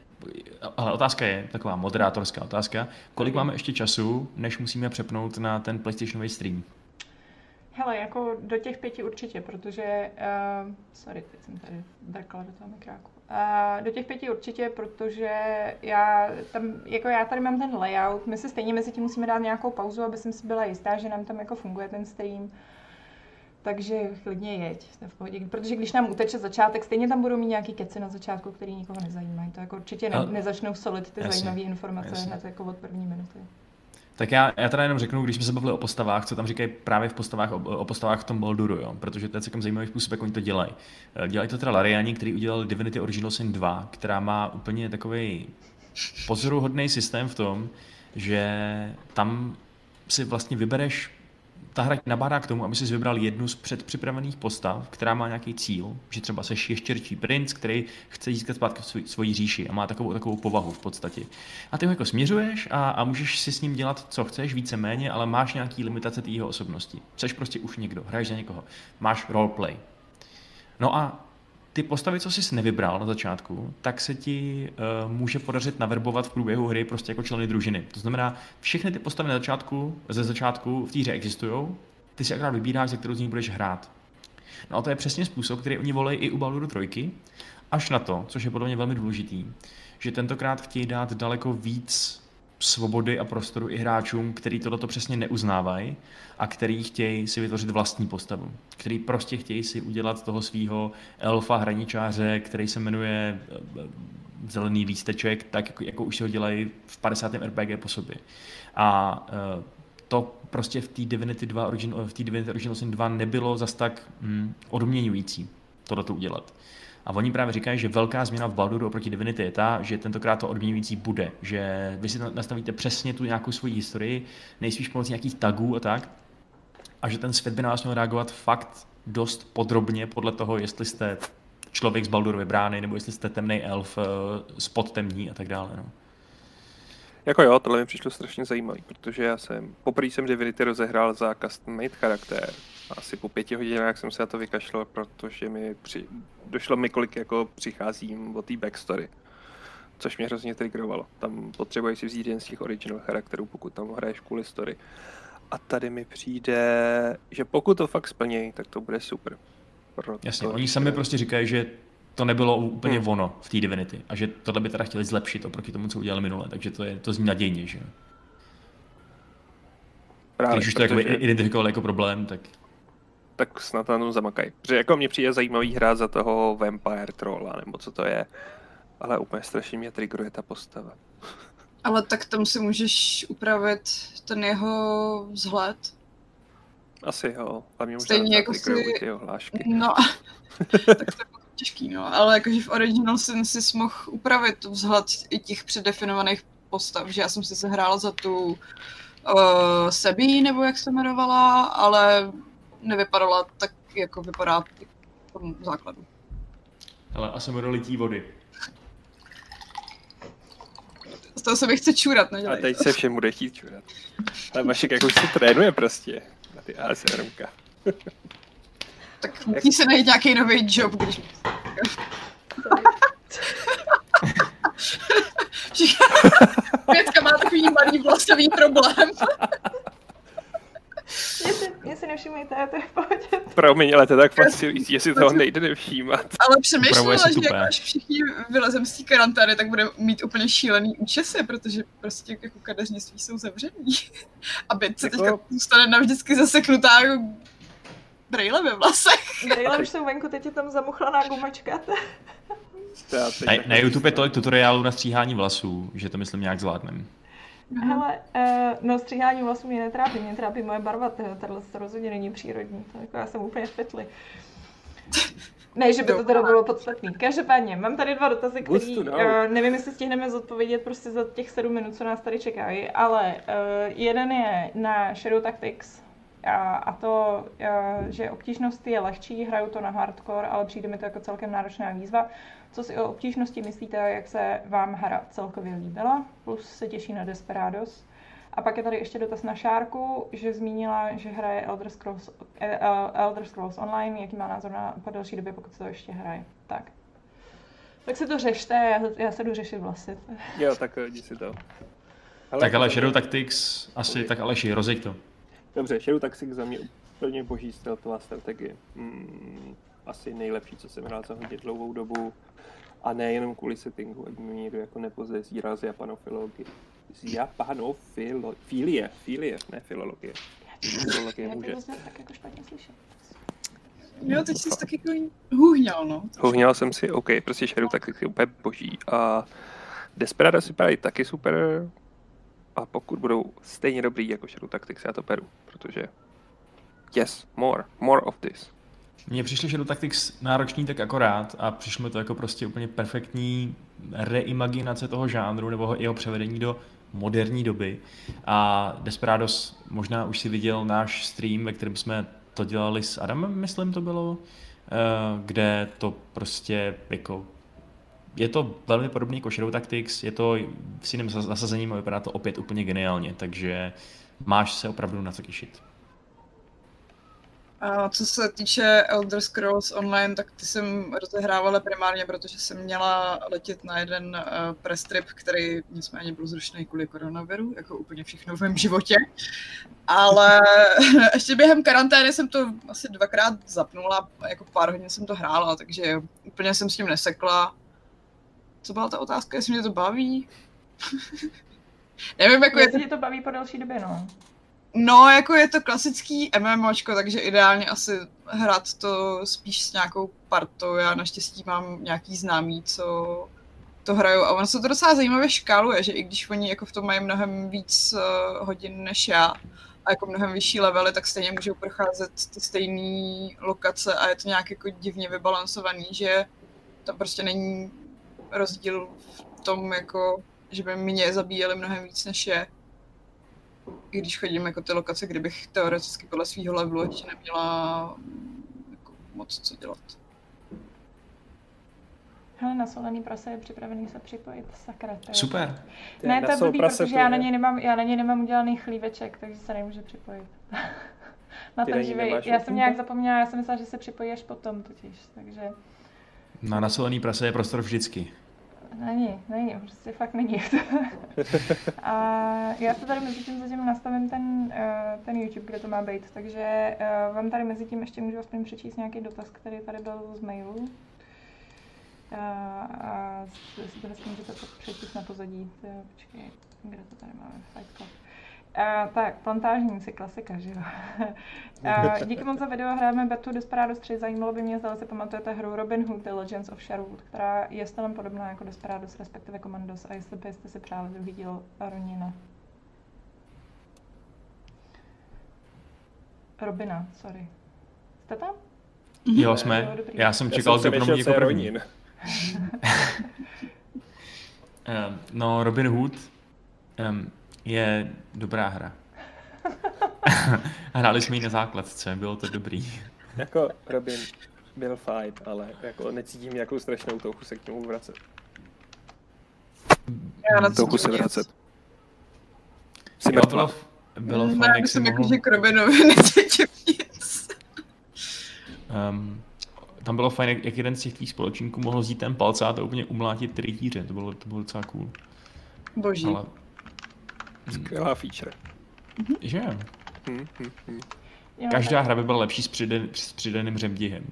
ale otázka je, taková moderátorská otázka, kolik máme ještě času, než musíme přepnout na ten PlayStationový stream? Hele, jako do těch pěti určitě, protože, uh, sorry, teď jsem tady drkla do toho mikráku. Uh, do těch pěti určitě, protože já, tam, jako já tady mám ten layout, my si stejně mezi tím musíme dát nějakou pauzu, aby jsem si byla jistá, že nám tam jako funguje ten stream. Takže klidně jeď, jste v pohodě. Protože když nám uteče začátek, stejně tam budou mít nějaký keci na začátku, který nikoho nezajímají. To jako určitě ne, nezačnou solit ty zajímavé informace jasně. hned jako od první minuty. Tak já, já teda jenom řeknu, když jsme se bavili o postavách, co tam říkají právě v postavách, o, o postavách v tom Balduru, jo? protože to je celkem zajímavý způsob, jak oni to dělají. Eh, dělají to teda Lariani, který udělal Divinity Original Sin 2, která má úplně takový pozoruhodný systém v tom, že tam si vlastně vybereš ta hra nabádá k tomu, aby si vybral jednu z předpřipravených postav, která má nějaký cíl, že třeba seš ještěrčí princ, který chce získat zpátky svoj, svoji říši a má takovou, takovou povahu v podstatě. A ty ho jako směřuješ a, a můžeš si s ním dělat, co chceš, víceméně, ale máš nějaký limitace té jeho osobnosti. Jseš prostě už někdo, hraješ za někoho, máš roleplay. No a ty postavy, co jsi nevybral na začátku, tak se ti uh, může podařit naverbovat v průběhu hry prostě jako členy družiny. To znamená, všechny ty postavy na začátku, ze začátku v té hře existují, ty si akorát vybíráš, za kterou z nich budeš hrát. No a to je přesně způsob, který oni volají i u Balduru 3, až na to, což je podle mě velmi důležitý, že tentokrát chtějí dát daleko víc svobody a prostoru i hráčům, který tohleto přesně neuznávají a který chtějí si vytvořit vlastní postavu. Který prostě chtějí si udělat toho svého elfa hraničáře, který se jmenuje eh, zelený lísteček, tak jako, jako už se ho dělají v 50. RPG po sobě. A uh, to prostě v té Divinity 2 Original, v Divinity Original Sin 2 nebylo zas tak hm, odměňující tohleto udělat. A oni právě říkají, že velká změna v Balduru oproti Divinity je ta, že tentokrát to odměňující bude. Že vy si nastavíte přesně tu nějakou svoji historii, nejspíš pomocí nějakých tagů a tak. A že ten svět by na vás měl reagovat fakt dost podrobně podle toho, jestli jste člověk z Baldurovy brány, nebo jestli jste temný elf, eh, spod temní a tak dále. No. Jako jo, tohle mi přišlo strašně zajímavý, protože já jsem, poprvé jsem Divinity rozehrál za custom made charakter. Asi po pěti hodinách jsem se na to vykašlal, protože mi při, došlo mi, kolik jako přicházím o té backstory. Což mě hrozně triggerovalo. Tam potřebuješ si vzít jen z těch original charakterů, pokud tam hraješ kvůli story. A tady mi přijde, že pokud to fakt splnějí, tak to bude super. Protože... Jasně, oni sami prostě říkají, že to nebylo úplně hmm. ono v té Divinity a že tohle by teda chtěli zlepšit oproti tomu, co udělali minule, takže to, je, to zní nadějně, že Právě, Když už to protože... identifikovali jako problém, tak... Tak snad na tom zamakají. Protože jako mě přijde zajímavý hrát za toho Vampire Trolla, nebo co to je. Ale úplně strašně mě triggeruje ta postava. Ale tak tam si můžeš upravit ten jeho vzhled. Asi jo, hlavně možná Stejně jako si... ty ohlášky. No, tak to těžký, no. Ale jakože v Original Sin si mohl upravit vzhled i těch předefinovaných postav, že já jsem si sehrála za tu uh, Sebí, nebo jak se jmenovala, ale nevypadala tak, jako vypadá v tom základu. Ale a jsem lití vody. Z toho se mi chce čůrat, nedělej A teď to. se všem bude chtít čůrat. Ale Vašek jak už se trénuje prostě na ty ASMRMka. Tak musí se najít nějaký nový job, když... Pětka má takový malý vlasový problém. Mě si, mě si nevšimejte, to je v pohodě. Promiň, ale to tak fascinující, jestli toho nejde nevšímat. Ale přemýšlela, že jako až všichni vylezem z té karantény, tak bude mít úplně šílený účesy, protože prostě jako kadeřnictví jsou zavřený. Aby se jako... teďka zůstane navždycky zaseknutá brejle ve vlasech. Brejle už jsou venku, teď je tam zamuchlaná gumačka. Na, na YouTube je tolik tutoriálů na stříhání vlasů, že to myslím nějak zvládnem. Hele, uh, no stříhání vlasů mě netrápí, mě trápí moje barva, tohle to rozhodně není přírodní, to jako já jsem úplně fitli. Ne, že by to teda bylo podstatný. Každopádně, mám tady dva dotazy, které uh, nevím, jestli stihneme zodpovědět prostě za těch sedm minut, co nás tady čekají, ale uh, jeden je na Shadow Tactics, a, a to, uh, že obtížnost je lehčí, hraju to na hardcore, ale přijde mi to jako celkem náročná výzva. Co si o obtížnosti myslíte, jak se vám hra celkově líbila? Plus se těší na Desperados. A pak je tady ještě dotaz na Šárku, že zmínila, že hraje Elder Scrolls, eh, eh, Elder Scrolls Online, jaký má názor na po další době, pokud se to ještě hraje. Tak. Tak si to řešte, já, já se jdu řešit vlasy. Jo, tak jdi si to. Ale tak ale Shadow Tactics, asi, tak Aleši, rozjeď to. Dobře, Shadow Tactics za mě úplně boží stealthová strategie. Mm, asi nejlepší, co jsem hrál za hodně dlouhou dobu. A nejenom kvůli settingu, ať mi někdo jako nepozezírá z japanofilologie. Z japanofilo... Filie, filie, ne filologie. Filologie může. tak jako špatně. Jo, teď jsi tak jako hůhňal, no. Hůhňal jsem si, OK, prostě Shadow tak je úplně boží. A Desperado si vypadají taky super. A pokud budou stejně dobrý jako Shadow Tactics, já to beru, protože yes, more, more of this. Mně přišli Shadow Tactics náročný tak akorát a přišlo mi to jako prostě úplně perfektní reimaginace toho žánru nebo jeho převedení do moderní doby. A Desperados, možná už si viděl náš stream, ve kterém jsme to dělali s Adamem, myslím to bylo, eh, kde to prostě jako je to velmi podobný jako Shadow Tactics, je to s jiným zasazením a vypadá to opět úplně geniálně, takže máš se opravdu na co těšit. A co se týče Elder Scrolls Online, tak ty jsem rozehrávala primárně, protože jsem měla letět na jeden uh, press trip, který nicméně byl zrušený kvůli koronaviru, jako úplně všechno v mém životě. Ale ještě během karantény jsem to asi dvakrát zapnula, jako pár hodin jsem to hrála, takže úplně jsem s tím nesekla. Co byla ta otázka, jestli mě to baví? Nevím, jako je to... to baví po delší době, no. No, jako je to klasický MMOčko, takže ideálně asi hrát to spíš s nějakou partou. Já naštěstí mám nějaký známý, co to hrajou. A ono se to docela zajímavě škáluje, že i když oni jako v tom mají mnohem víc uh, hodin než já, a jako mnohem vyšší levely, tak stejně můžou procházet ty stejné lokace a je to nějak jako divně vybalancovaný, že tam prostě není rozdíl v tom, jako, že by mě zabíjeli mnohem víc než je i když chodím jako ty lokace, kdybych teoreticky podle svého levelu ještě neměla jako moc co dělat. Hele, na solený prase je připravený se připojit, sakra. To je... Super. Ne, to je blbý, protože já na, něj nemám, já na něj nemám udělaný chlíveček, takže se nemůže připojit. na ten živý. Já jsem nějak zapomněla, já jsem myslela, že se připojí až potom totiž, takže... Na nasolený prase je prostor vždycky. Není, není, prostě fakt není. a já se tady mezi tím zatím nastavím ten, eh, ten YouTube, kde to má být, takže uh, vám tady mezi tím ještě můžu aspoň přečíst nějaký dotaz, který tady byl z mailu. Uh, a si to můžete to přečíst na pozadí. Počkej, kde to tady máme? Fight Club. Uh, tak, plantážníci, klasika, že jo. uh, díky moc za video, hrajeme Betu Desperados 3, zajímalo by mě, zda si pamatujete hru Robin Hood, The Legends of Sherwood, která je stylem podobná jako Desperados, respektive Commandos, a jestli byste si přáli druhý díl Ronina. Robina, sorry. Jste tam? Jo, jsme. Já jsem čekal, že pro mě jako první. uh, no, Robin Hood. Um, je dobrá hra. Hráli jsme ji na základce, bylo to dobrý. jako Robin byl fight, ale jako necítím nějakou strašnou touchu se k němu vracet. Já na touchu se vracet. Jsi jo, bylo, bylo ne, fajn, jak jsem jako, mohl... že k Robinovi necítím nic. Um, tam bylo fajn, jak jeden z těch tvých společníků mohl vzít ten palce a to úplně umlátit ty rytíře, to bylo, to bylo docela cool. Boží. Ale Skvělá feature. Mm-hmm. Že? Mm, mm. Každá hra by byla lepší s, přiden, s přidaným řemdihem.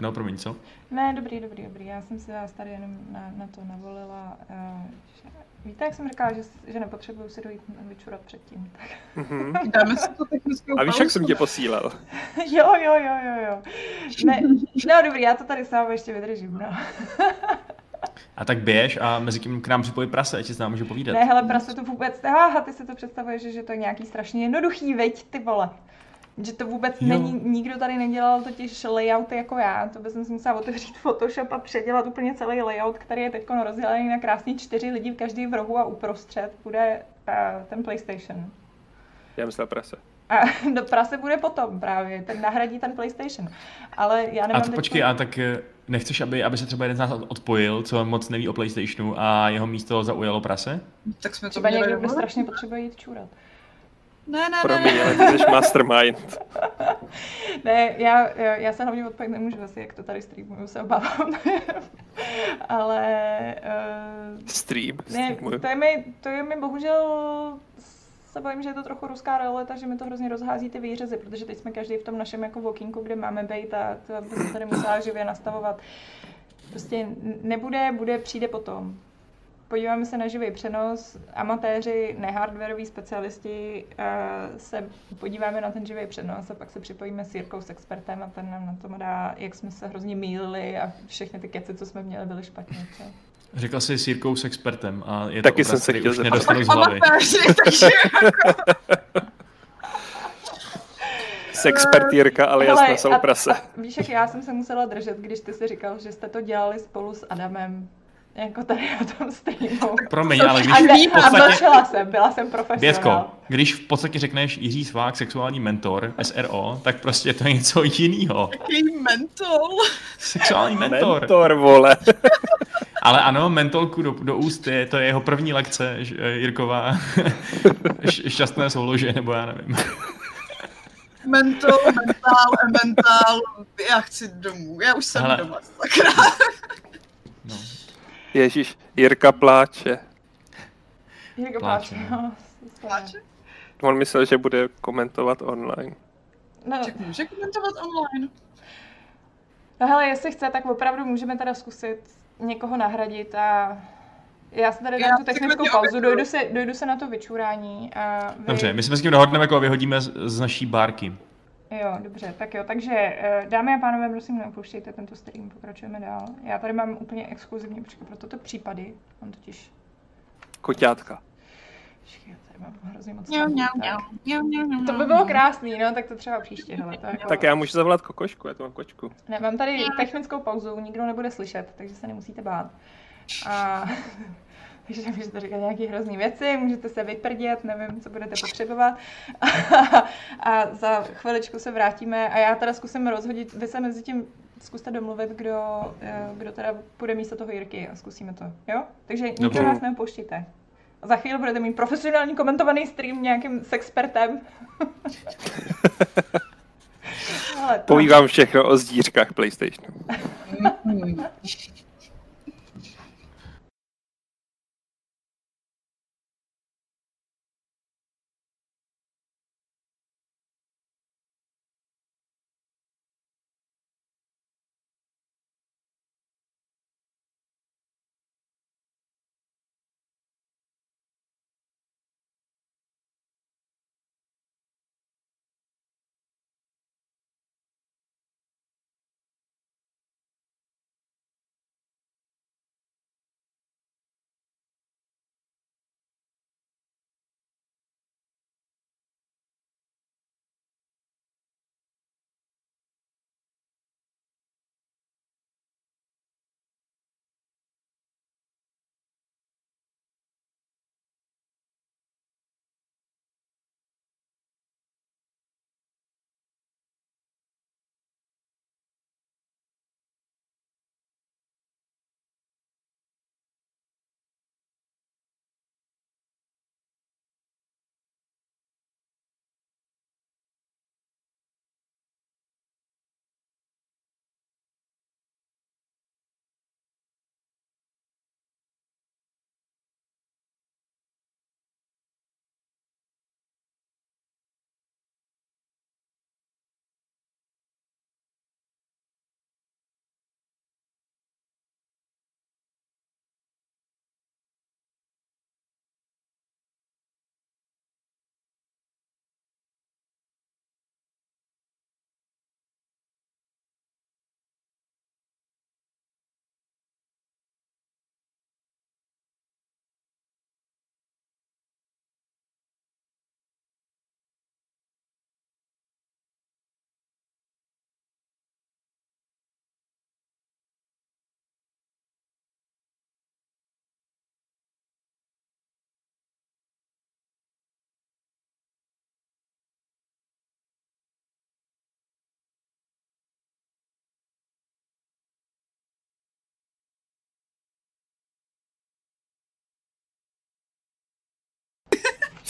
No, promiň, co? Ne, dobrý, dobrý, dobrý. Já jsem si vás tady jenom na, na to navolila. Uh, že, víte, jak jsem říkala, že, že nepotřebuju si dojít vyčurat předtím. Tak. Mm-hmm. Dáme si to technickou A víš, jak jsem tě posílal? jo, jo, jo, jo, jo. Ne, no dobrý, já to tady sám ještě vydržím, no. A tak běž a mezi tím k nám připojí prase, ať si s námi může povídat. Ne, hele, prase to vůbec, aha, ty si to představuješ, že to je nějaký strašně jednoduchý, veď ty vole. Že to vůbec Jo. není, nikdo tady nedělal totiž layouty jako já, to bych si musela otevřít Photoshop a předělat úplně celý layout, který je teď rozdělený na krásný čtyři lidi, v každý v rohu a uprostřed bude uh, ten PlayStation. Já myslel prase. A do prase bude potom právě, ten nahradí ten PlayStation. Ale já A nemám to teď- počkej, a tak eh, nechceš, aby, aby se třeba jeden z nás odpojil, co moc neví o PlayStationu a jeho místo zaujalo prase? Tak jsme to Třeba měli někdo, strašně potřebuje jít čůrat. Ne, ne, ne, Promiň, ne. ale ty jsi mastermind. Ne, já, já se hlavně odpojit nemůžu asi, jak to tady streamuju, se obávám. Ale uh, Stream. ne, to je, mi, to je mi bohužel se bojím, že je to trochu ruská realita, že mi to hrozně rozhází ty výřezy, protože teď jsme každý v tom našem jako walkingu, kde máme být a to bych se tady musela živě nastavovat. Prostě nebude, bude, přijde potom. Podíváme se na živý přenos. Amatéři, nehardwareoví specialisti uh, se podíváme na ten živý přenos a pak se připojíme s Jirkou, s expertem a ten nám na tom dá, jak jsme se hrozně mýlili a všechny ty keci, co jsme měli, byly špatně. Co? Řekl jsi s Jirkou s expertem a je Taky to jsem obraz, se který chtěl už zeptat. nedostanu z hlavy. Takže S expertírka alias Hele, na prase. A, víš, jak já jsem se musela držet, když ty si říkal, že jste to dělali spolu s Adamem, jako tady na tom streamu. Promiň, ale když A, v a podstatě... mlčela jsem, byla jsem profesionál. Bětko, když v podstatě řekneš Jiří Svák, sexuální mentor, SRO, tak prostě to je něco jiného. jaký mentol. Sexuální mentor. Mentor, vole. Ale ano, mentolku do, do úst je, to je jeho první lekce, ž- eh, Jirková. Š- šťastné soulože, nebo já nevím. Mentol, mentál, mentál. Já chci domů. Já už jsem Hele. doma. Sakra. No. Ježíš, Jirka pláče. Jirko Pláče, pláče. no. no, Pláče? On myslel, že bude komentovat online. No, Tak může komentovat online. no hele, jestli chce, tak opravdu můžeme teda zkusit někoho nahradit a já se tady Já dám tu technickou pauzu, dojdu se, dojdu se na to vyčurání a vy... Dobře, my se s tím dohodneme, jako vyhodíme z, z naší bárky. Jo, dobře, tak jo, takže eh, dámy a pánové, prosím, neopouštějte tento stream, pokračujeme dál. Já tady mám úplně exkluzivní, počkej, pro toto případy, mám totiž, Koťátka. počkej, já tady mám hrozně moc. Mňau, mňau, mňau. Mňau, mňau, To by bylo krásný, no, tak to třeba příště, hele, to jako... Tak já můžu zavolat kokošku, já tu mám kočku. Ne, mám tady technickou pauzu, nikdo nebude slyšet, takže se nemusíte bát. A takže můžete říkat nějaké hrozný věci, můžete se vyprdět, nevím, co budete potřebovat. A, za chviličku se vrátíme a já teda zkusím rozhodit, vy se mezi tím zkuste domluvit, kdo, eh, kdo teda půjde místo toho Jirky a zkusíme to, jo? Takže nikdo nás neopouštíte. Za chvíli budete mít profesionální komentovaný stream nějakým sexpertem. Vám všechno o zdířkách PlayStationu.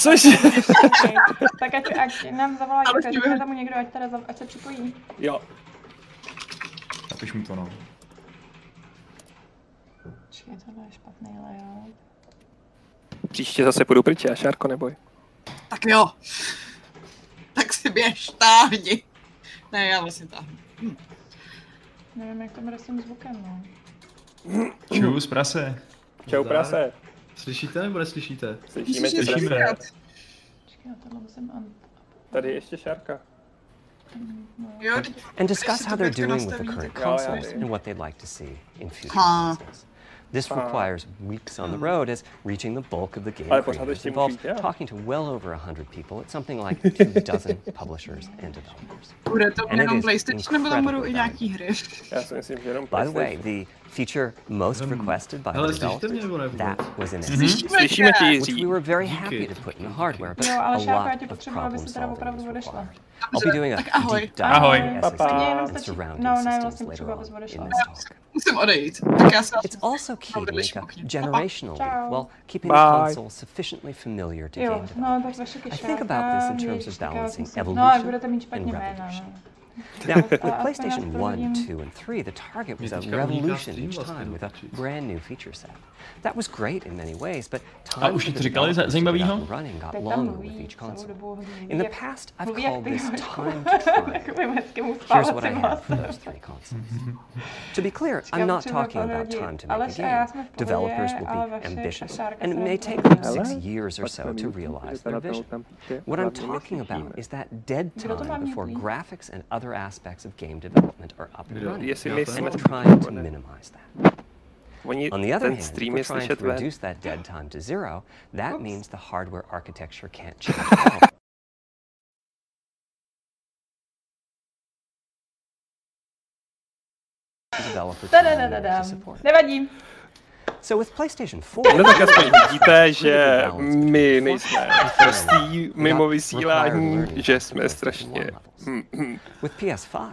Mhm. Cože? tak ať, ať nám zavolá Jirka, jsme- tam někdo, ať, teda, ať se připojí. Jo. Napiš mi to, no. Počkej, tohle je špatný layout. Příště zase půjdu pryč, já Šárko, neboj. Tak jo. Tak si běž, táhni. Ne, já vlastně táhnu. Nevím, jak to bude s tím zvukem, no. Čus, prase. Čau, prase. Slyšíte nebo neslyšíte? Slyšíme tě, Slyšíme. prase. Počkej, já tohle musím... Un... Tady je ještě Šárka. Jo, and discuss how they're doing with the current Jo, consoles and what they'd like to see in future Ha. consoles. This requires weeks on the road as reaching the bulk of the game creators involves talking to well over a hundred people at something like two dozen publishers and developers. bude to And it jenom PlayStation, nebo tam budou i nějaký hry. Já si myslím, že jenom By the way, the feature most Hmm. requested by Hele, the slyšíte mě nebo developers, ne that vůbec? was in Mhm. SSD, Slyšíme tě, which Jiří. we were very Díky. happy to put in the hardware, but Jo, ale a Šárko, já lot tě of potřebuji, aby problem si teda solving opravdu was odešla. required. I'll be doing a Tak ahoj. deep dive Ahoj. into Pa, SSD pa. Mně jenom and stačí, surrounding no ne, systems vlastně later potřebuji, on abys in odešla. this talk. Musím odejít. Tak já se It's also key to Odlišně make a okně. generational leap Ciao. while keeping Bye. the console sufficiently familiar to Jo, game no, developers. tak vaše I think about this in terms of balancing No, evolution ale budete mít and špatně jména, revolution. No. Now, with Uh, PlayStation 1, 2, and 3, the target was a revolution each time with a brand new feature set. That was great in many ways, but A time už for to the říkali developers to get up and running got Teď tam longer with each celou console. In the past, I've mluví jak called ty, this time to time. Here's what I have for those three consoles. to be clear, I'm not talking about time to Ale make a game. jsme v pohodě, Developers will be ambitious, and it may take them six years or so to realize their vision. What I'm talking about is that dead Kdo to má time before graphics and other aspects of game development are up and Kdo? running. Jestli Já my to And we're trying to minimize that. Oni, On the other hand, if stream we're trying to reduce that dead time to zero, that Oops. means the hardware architecture can't change at all. Developer time to support. Nevadí. No tak aspoň vidíte, že my nejsme prostý mimo vysílání, že jsme strašně... With PS5,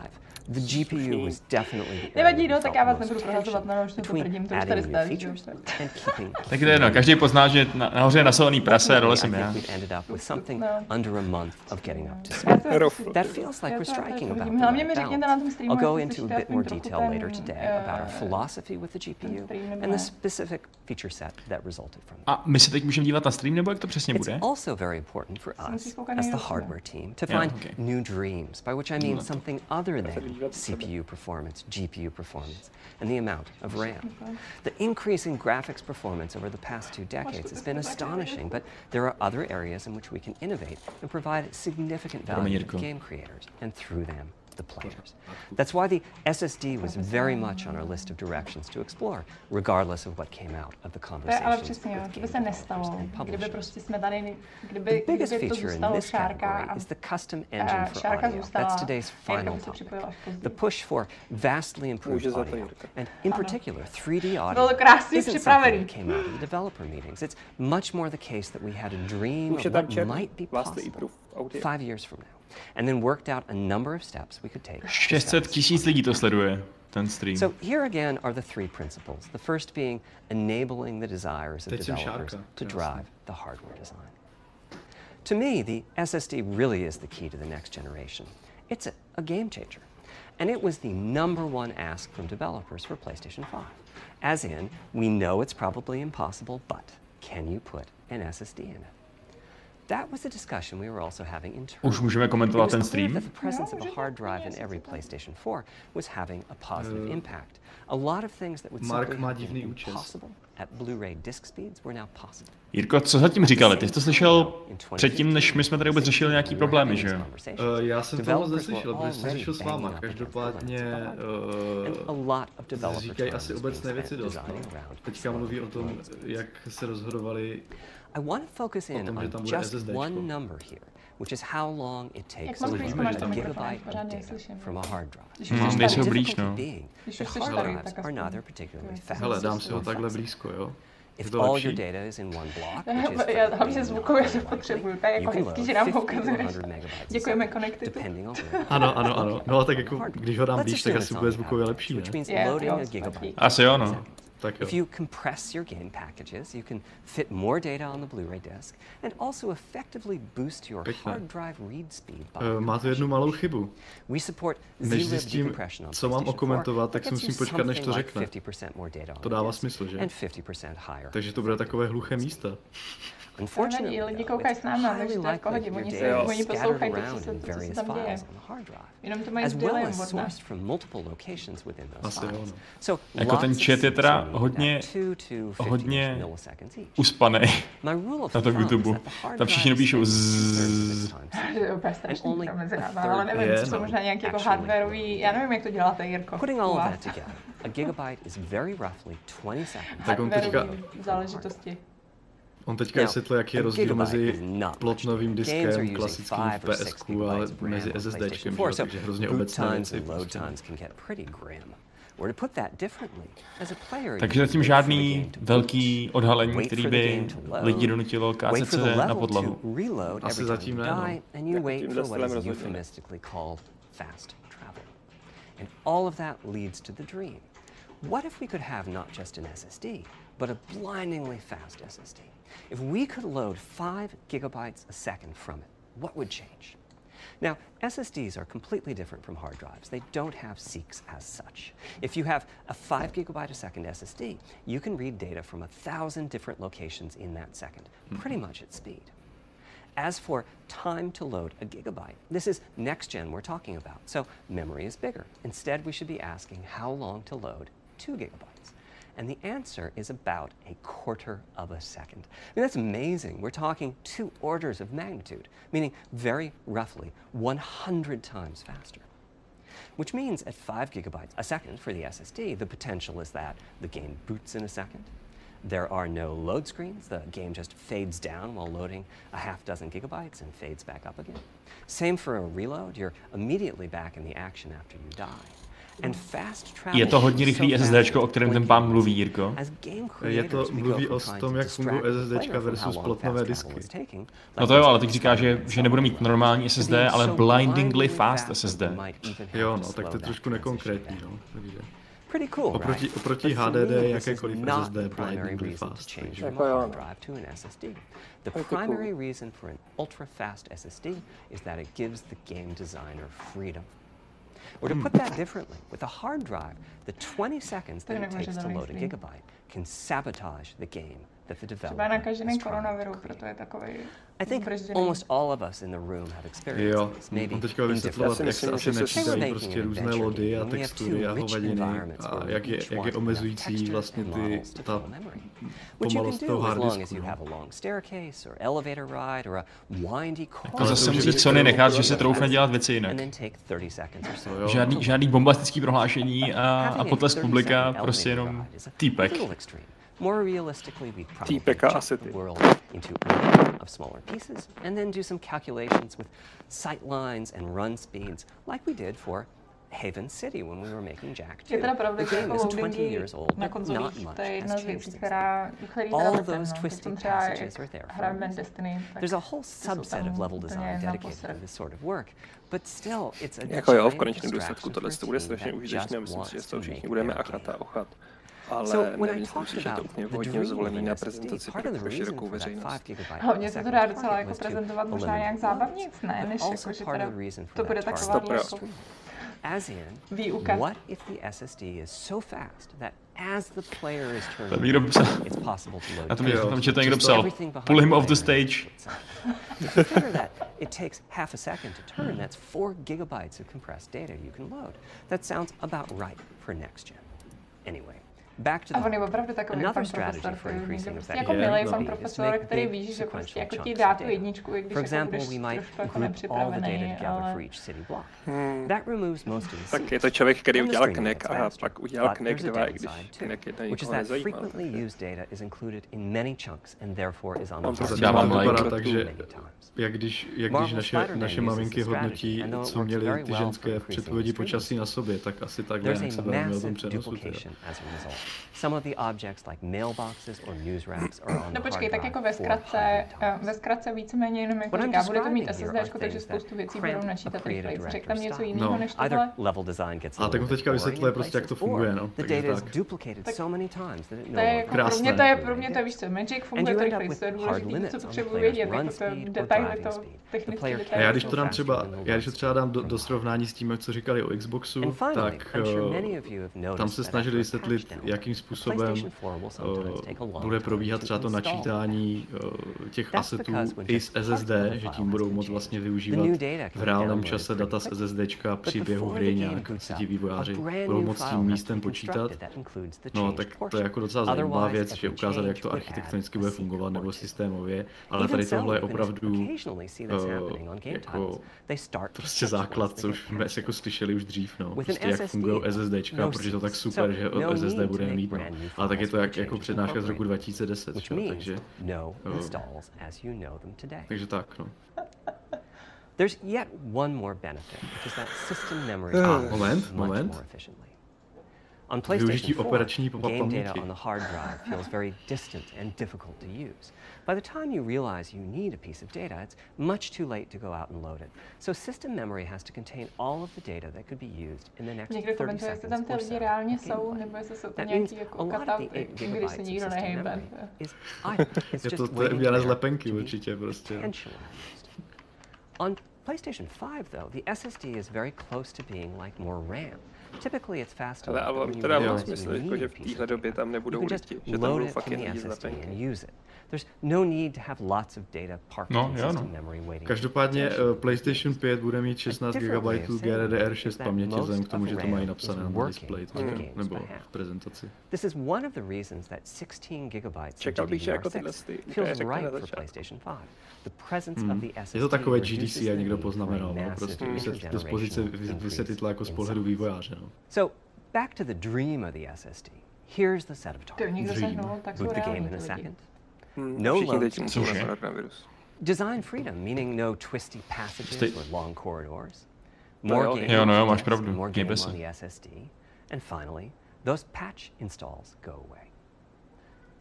the GPU was definitely the Nevadí, area no, tak já vás nebudu prohazovat, no, už to between potvrdím, to už adding tady keeping Tak to je jedno, každý pozná, že na, nahoře je nasolený prase a dole jsem I já. think we ended up with something No. under a month of getting up to Já speed. to- Rofl. That feels like we're striking about vidím. the Hlavně right mi řekněte na balance. tom streamu, I'll go into a bit more detail ten, later today eh, about our philosophy with the GPU stream nebo and ne. the specific feature set that resulted from it. A my se teď můžeme dívat na stream, nebo jak to přesně It's bude? also very important for us as na the hardware team to find new dreams, by which I mean something other than na. CPU performance, GPU performance, and the amount of RAM. The increase in graphics performance over the past two decades has been astonishing, but there are other areas in which we can innovate and provide significant value to game creators and through them the players. That's why the SSD was very much on our list of directions to explore, regardless of what came out of the To je ale conversations přesně, with game se nestalo, kdyby prostě jsme tady, kdyby, The biggest kdyby feature in this category is the custom eh, engine for audio. That's today's final by se připojila až topic. The push for vastly improved Může za to audio, and in particular 3D audio, isn't something that came out of the developer meetings. It's much more the case that we had a dream Už of what might be possible five years from now, and then worked out a number of steps we could take. 600 tisíc lidí to sleduje, ten stream. So here again are the three principles. The first being enabling the desires of Teď developers to jasně. drive the hardware design. To me, the SSD really is the key to the next generation. It's a, a game changer. And it was the number one ask from developers for PlayStation 5. As in, we know it's probably impossible, but can you put an SSD in it? Už můžeme komentovat ten stream? that the presence of a můžete, hard drive in yes, every it's okay. PlayStation 4 was having a positive impact. A lot of things that would Mark má divný účes. impossible at Blu-ray disc speeds were now possible. Jirko, co zatím říkali? Ty jsi to slyšel předtím, než my jsme tady vůbec řešili nějaký problémy, že jo? Uh, já jsem to moc neslyšel, protože jsem řešil s váma. Každopádně uh, lot of developer říkají asi obecné věci dost. No. Teďka mluví o tom, jak se rozhodovali. I want to focus in tom, on just one number here, which is how long it takes to máš a gigabyte of data from a hard drive. Nejsou tady, blíž, no. are neither particularly Jo. fast. Hele, dám si ho takhle blízko, jo? Je If to all your data is in one block, which is Já hlavně zvukově to likely, potřebuju, to je jako you can hezký, load že nám 50 to ukazuješ. 100 megabytes a Děkujeme second, Connectitu. depending on where Ano, ano, ano. No a tak jako, když ho dám blíž, tak asi bude on zvukově lepší, ne? which means Yeah, loading jo, a lepší. gigabyte Asi jo, no. If you compress your game packages, you can fit more data on the Blu-ray disc and also effectively boost your Pěkné. hard drive read speed by Eh, Má to jednu malou chybu. We support Než zjistím, on co mám PlayStation 4 okomentovat, tak si musím počkat, než to řekne. 50% more data on To dává smysl, že? And 50% higher. Takže to bude takové hluché místo. Unfortunately, nevadí, lidi though, koukají it's s náma, highly takže to je v likely pohodě, your oni se- data oni poslouchají to, co around se- in to, co se various tam děje. files on the hard drive. Jenom to mají as s well delem as od nás. sourced from multiple locations within those Asi jo, files. no. So Jako ten lots of chat je teda hodně- needed at 2 to 50 hodně milliseconds each. Uspanej. My rule of na tom thumb is YouTube. that the hard Tam všichni drive napíšou spends two-thirds of zzz. its time To je úplně strašný only pro mezi náma, a ale third nevím, je, to jsou no. možná nějaký jako hardwareový, já nevím, jak to děláte, Jirko. Putting all u of vás. that together, a gigabyte is very roughly 20 seconds. Tak on teďka- Hardwareový záležitosti. On teďka vysvětlil, jaký je rozdíl mezi plotnovým diskem, klasickým or six PSku a mezi SSDčkem, PlayStation že 4, jo, so takže hrozně obecné věci. and load Prostě. times can get pretty grim. Or to put that differently, as a player, Takže zatím žádný velký odhalení, který by lidi donutilo se na podlahu. Asi zatím ne, no. And all of that leads to the dream. What if we could have not just an SSD, but a blindingly fast SSD? If we could load five gigabytes a second from it, what would change? Now, SSDs are completely different from hard drives. They don't have seeks as such. If you have a 5 gigabyte a second SSD, you can read data from a thousand different locations in that second, mm-hmm. pretty much at speed. As for time to load a gigabyte, this is next gen we're talking about, so memory is bigger. Instead, we should be asking how long to load 2 gigabytes. And the answer is about a quarter of a second. I mean, that's amazing. We're talking two orders of magnitude, meaning very roughly 100 times faster. Which means at 5 gigabytes a second for the SSD, the potential is that the game boots in a second. There are no load screens. The game just fades down while loading a half dozen gigabytes and fades back up again. Same for a reload. You're immediately back in the action after you die. Je to hodně rychlý SSDčko, o kterém ten pán mluví. Jirko. Je to, mluví o tom, to jak fungují how versus plotnové disky. No to jo, ale teď říká, že, že nebude mít normální SSD, ale blindingly fast SSD. Jo, no, tak to je trošku nekonkrétní, no. Takže. Pretty cool, Oproti- right? oproti HDD jakékoliv SSD blindingly fast, Jako jo, no. SSD. The cool. primary reason for an ultra-fast SSD is that it gives the game designer freedom. Or to put that differently, with a hard drive, the 20 seconds that it takes to to load a gigabyte can sabotage the game that the Třeba nakažený koronaviru, proto je takový I think zbrzděný. almost all of us in the room have experienced Jo, this, maybe on teďka vysvětlovat, jak se asi nečítají prostě různé lody a textury a hovadiny a jak je, jak je omezující vlastně ty, ta pomalost can toho do as long as harddisku. you no. have a long staircase or elevator ride or a windy Jako corridor. zase to je Sony nechat, že se troufne dělat věci jinak. And then take 30 seconds or so. jo. Žádný, žádný bombastický prohlášení a, a potlesk 30 publika, prostě jenom týpek. More realistically, we'd probably asi the world into a number of smaller pieces and then do some calculations with sight lines and run speeds like we did for Haven City when we were making Jack 2. Je teda pravda, the že game jako is 20 loadingy years old, na but not konzolích, much to je jedna has z changed věcí, která, který All teda of vrtem, those no. Twisted jsem třeba, passages jak are there for hraju a Ben. Destiny, tak There's a whole subset of level design dedicated to this sort of work, but still, it's a Jako jo, v konečném důsledku tohle to bude strašně užitečné, myslím si, že z toho to všichni budeme achat a game. ochat. Ale So when I nemyslím talk že to about úplně the vhodně dream zvolený na prezentaci part pro of the reason širokou for that 5 veřejnost. gigabyte Hlavně per se to second dá docela target jako was to prezentovat možná eliminate nějak zábavnějc, ne? but Než also jako, že part teda of the reason for to that bude taková jako As in, výuka. what if the SSD is so fast that as the player is turning Tam někdo psal, it's possible to load na tom, Jo, tam četl někdo často- psal, everything pull him off the stage. itself. If that it takes half a second to turn, that's four gigabytes of compressed data you can load. That sounds about right for next gen. Anyway, back to A the on je opravdu takový Another pan strategy profesor, for který prostě jako Je, milý pan is to profesor, který ví, že prostě jako ti dá tu data. jedničku, i když For jako example, budeš we might trošku jako group all the data nepřipravený, together ale for each city block. That removes most of the Tak je to člověk, který udělal Knek a pak udělal Knek a 2, i když Knek 1 which is that frequently used data is included in many chunks and therefore is Some of the objects like mailboxes or news racks are on No počkej, tak jako ve zkratce, eh, ve zkratce víceméně jenom jako říká, bude to mít SSD, takže spoustu věcí budou načítat replays. Prostě řekl tam něco jiného no. než tohle? A tak mu teďka vysvětluje prostě, jak to funguje, no. Takže tak. tak to je jako Krásné. pro mě to je, pro mě to je, víš co, Magic funguje to rychleji, to je důležité, co potřebuji vědět, jako to detaily, to technické detaily. A já když to dám třeba, já když to třeba dám do, do srovnání s tím, co říkali o Xboxu, tak uh, tam se snažili vysvětlit, jak jakým způsobem uh, bude probíhat třeba to načítání uh, těch asetů i z SSD, že tím budou moc vlastně využívat v reálném čase data z SSD při běhu hry nějak ti vývojáři budou moc tím místem počítat. No tak to je jako docela zajímavá věc, že ukázat, jak to architektonicky bude fungovat nebo systémově, ale tady tohle je opravdu uh, jako prostě základ, co už jsme jako slyšeli už dřív, no. Prostě jak fungují SSDčka, protože to tak super, že SSD bude budeme mít. No. Ale tak je to jak, jako přednáška z roku 2010, takže... No takže tak, no. There's yet one more benefit, which is that system memory ah, much moment. more efficiently. On PlayStation 4, game data on the hard drive feels very distant and difficult to use. By the time you realize you need a piece of data, it's much too late to go out and load it. So system memory has to contain all of the data that could be used in the next někdo 30 seconds or so. reálně jsou, nebo jsou to nějaký jako katapy, když se lepenky prostě. On PlayStation 5, though, the SSD is very close to being like more RAM. Ale ale teda mám smysl, jako, že v téhle době tam nebudou lidi, že tam budou fakt jen lidi No, no jo, no. Každopádně uh, PlayStation 5 bude mít 16 GB GDDR6 paměti, vzhledem k tomu, že to mají napsané na display, mm. nebo v prezentaci. Čekal bych, že jako tyhle ty, mm. Je to takové GDC jak někdo poznamenal, no, prostě vysvětlitla jako z pohledu vývojáře. No. So back to the dream of the SSD. Here's the set of targets. Boot the game in a second. No loads. Design freedom, meaning no twisty passages or long corridors. More games, yeah, no, more games on the SSD. And finally, those patch installs go away.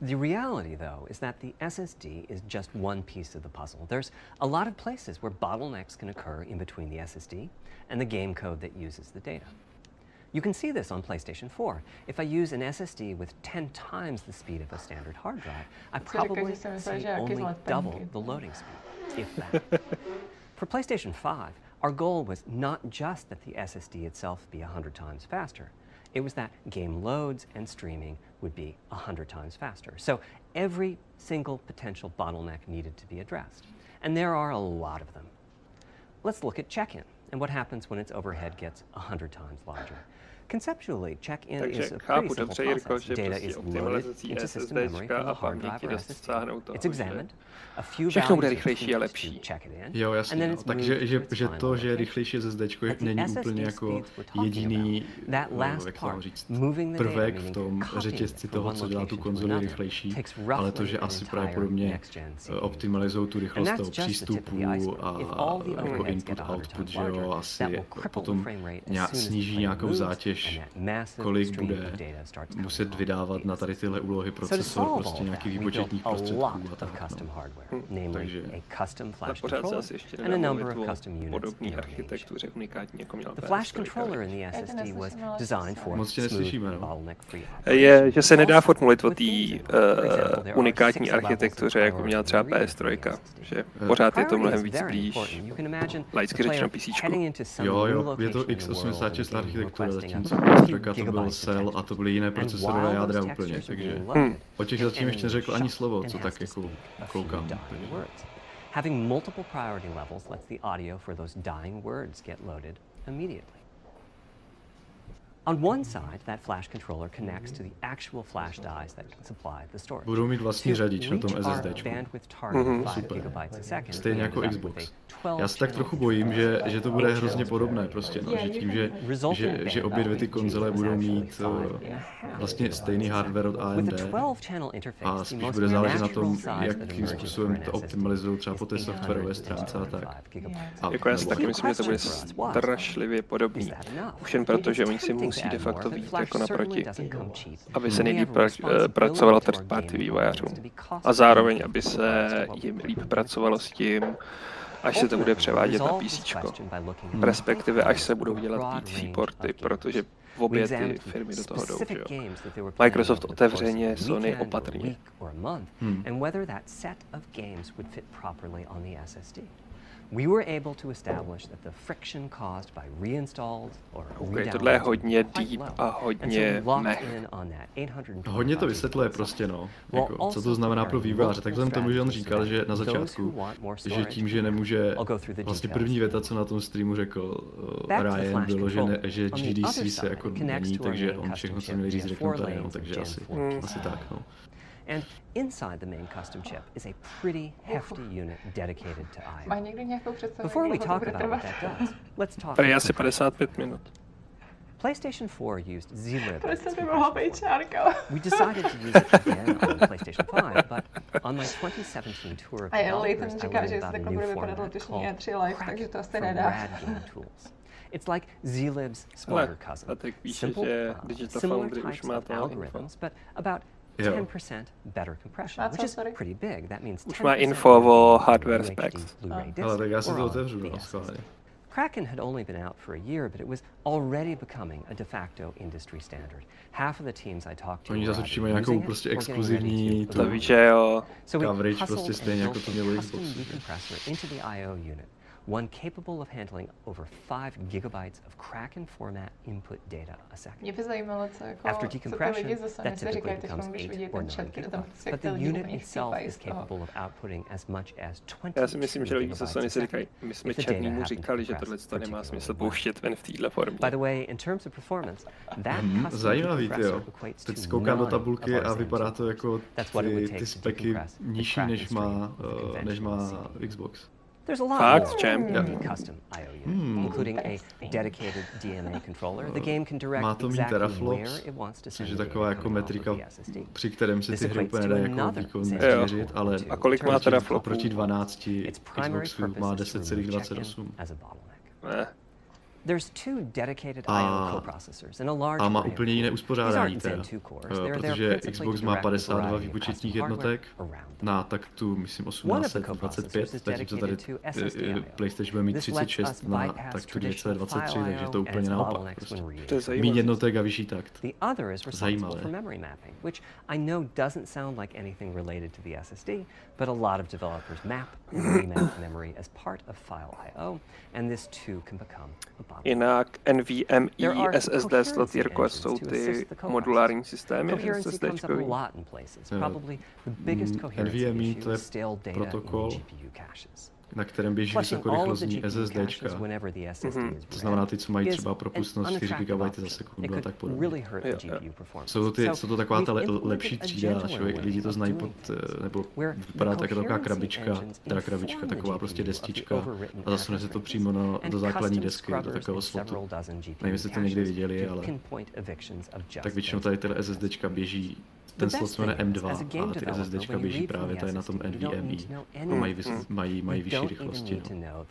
The reality, though, is that the SSD is just one piece of the puzzle. There's a lot of places where bottlenecks can occur in between the SSD and the game code that uses the data. You can see this on PlayStation 4. If I use an SSD with 10 times the speed of a standard hard drive, I probably see only double the loading speed, if that. For PlayStation 5, our goal was not just that the SSD itself be 100 times faster. It was that game loads and streaming would be 100 times faster. So every single potential bottleneck needed to be addressed. And there are a lot of them. Let's look at check in and what happens when its overhead gets 100 times larger. Conceptually, check-in Takže is a chápu dobře, Jirko, že prostě optimalizací SSDčka a paměti dá se dosáhnout toho, že všechno bude rychlejší a lepší. Jo, jasně. No. Takže že, že to, že je rychlejší SSD není úplně jako jediný, eh, jak to říct, prvek v tom řetězci toho, co dělá tu konzoli rychlejší, ale to, že asi pravděpodobně eh, optimalizují tu rychlost toho přístupu a jako input-output, že jo, asi potom sníží nějakou zátěž než kolik bude muset vydávat na tady tyhle úlohy procesor, prostě nějaký výpočetní prostředků a tak. No. Hm, takže ale pořád se asi ještě nedá mluvit o podobné architektuře unikátní, jako měla PS4. Moc tě neslyšíme, no. Je, že se nedá furt mluvit o té uh, unikátní architektuře, jako měla třeba PS3, že pořád je to mnohem víc blíž Lajcky řečeno PC. Jo, jo, je to x86 architektura, zatímco co to byl Cell a to byly jiné procesorové jádra úplně, takže hmm. o těch zatím ještě neřekl ani slovo, co tak jako koukám. Having multiple priority levels lets the audio for those dying words get loaded immediately. On one side, that flash controller connects to the actual flash dies that supply the storage. Budou mít vlastní řadič na tom SSD. Mhm. Super. Stejně jako Xbox. Já se tak trochu bojím, že, že to bude hrozně podobné prostě, no, že tím, že, že, že obě dvě ty konzole budou mít uh, vlastně stejný hardware od AMD a spíš bude záležet na tom, jakým způsobem to optimalizují třeba po té softwarové stránce a tak. A, jako já si taky myslím, že to bude strašlivě podobný. Už jen proto, že oni si musí musí de facto být jako naproti, aby se nejlíp pra- pracovalo third party vývojářům. a zároveň, aby se jim líp pracovalo s tím, až se to bude převádět na PC, hmm. respektive až se budou dělat PC porty, protože v obě ty firmy do toho jdou. Microsoft otevřeně, Sony opatrně. Hmm. We were able to establish that the friction caused by reinstalled or okay, tohle je hodně deep a hodně mech. Hodně to vysvětluje prostě, no. Jako, co to znamená pro vývojáře. Tak jsem tomu, že on říkal, že na začátku, že tím, že nemůže, vlastně první věta, co na tom streamu řekl eh, Ryan, bylo, že, ne, že GDC se jako není, takže on všechno, co měl říct, řekl no, Ryan, takže asi, asi tak, no. And inside the main custom chip is a pretty hefty unit dedicated to I.O. Before we talk about what that does, let's talk about the PlayStation 4 used zlib. we decided to use it again on the PlayStation 5, but on my 2017 tour of developers, I learned about a new format called Crack from Rad Game Tools. It's like zlib's smarter cousin. Simple, uh, similar types of algorithms, but about 10% better compression, which is pretty big. That means 10%. má info o hardware specs. Ale tak já si to otevřu, Kraken had only been out for a year, but it was already becoming a de facto industry standard. Half of the teams I talked to Oni zase určitě mají nějakou prostě exkluzivní tu coverage, prostě stejně jako to mělo Xbox. into the IO unit. one capable of handling over 5 gigabytes of Kraken format input data a second. Mě by zajímalo, co jako, After decompression, co to that typically becomes 8 or 9 gigabytes, but the unit itself is capable of outputting as much as 20 Já si myslím, že lidi ze Sony si říkají, my jsme černýmu říkali, že tohle to nemá smysl pouštět ven v téhle formě. By the way, in terms of performance, that hmm, zajímavý, jo. Teď koukám do tabulky a vypadá to jako ty, ty speky nižší, eh, než má, než má Xbox. There's a lot Facts, more champ. custom IOU, hmm. including a dedicated DMA controller. The game can direct Má to mít teraflops, což je taková jako metrika, při kterém se ty hry úplně nedá jako výkonně změřit, ale a kolik má teraflops? oproti 12 Xbox má 10,28. Ne a, a má úplně jiné uspořádání teda, eh, protože Xbox má 52 výpočetních jednotek na taktu, myslím, 1825, zatímco tady eh, eh, PlayStation bude mít 36 na taktu 223, takže to úplně naopak. Prostě. Míň jednotek a vyšší takt. Zajímavé but a lot of developers map and remap memory as part of file I.O., and this too can become a bottleneck. Jinak NVMe SSD sloty, jako jsou ty modulární systémy SSD. Coherency NVMe hmm. hmm. to je protokol, na kterém běží vysokorychlostní SSD. Mhm. to znamená ty, co mají třeba propustnost 4 GB za sekundu a tak podobně. Jsou to, ty, jsou to taková ta le, lepší třída, člověk, lidi to znají pod, eh, nebo vypadá tak taková krabička, teda krabička, taková prostě destička a zasune se to přímo na, do základní desky, do takového slotu. Nevím, jestli to někdy viděli, ale tak většinou tady tyhle SSDčka běží ten slot jmenuje M2 a ty SSDčka běží právě tady na tom NVMe. No, mají, vys- mají, mají vyšší rychlosti. No.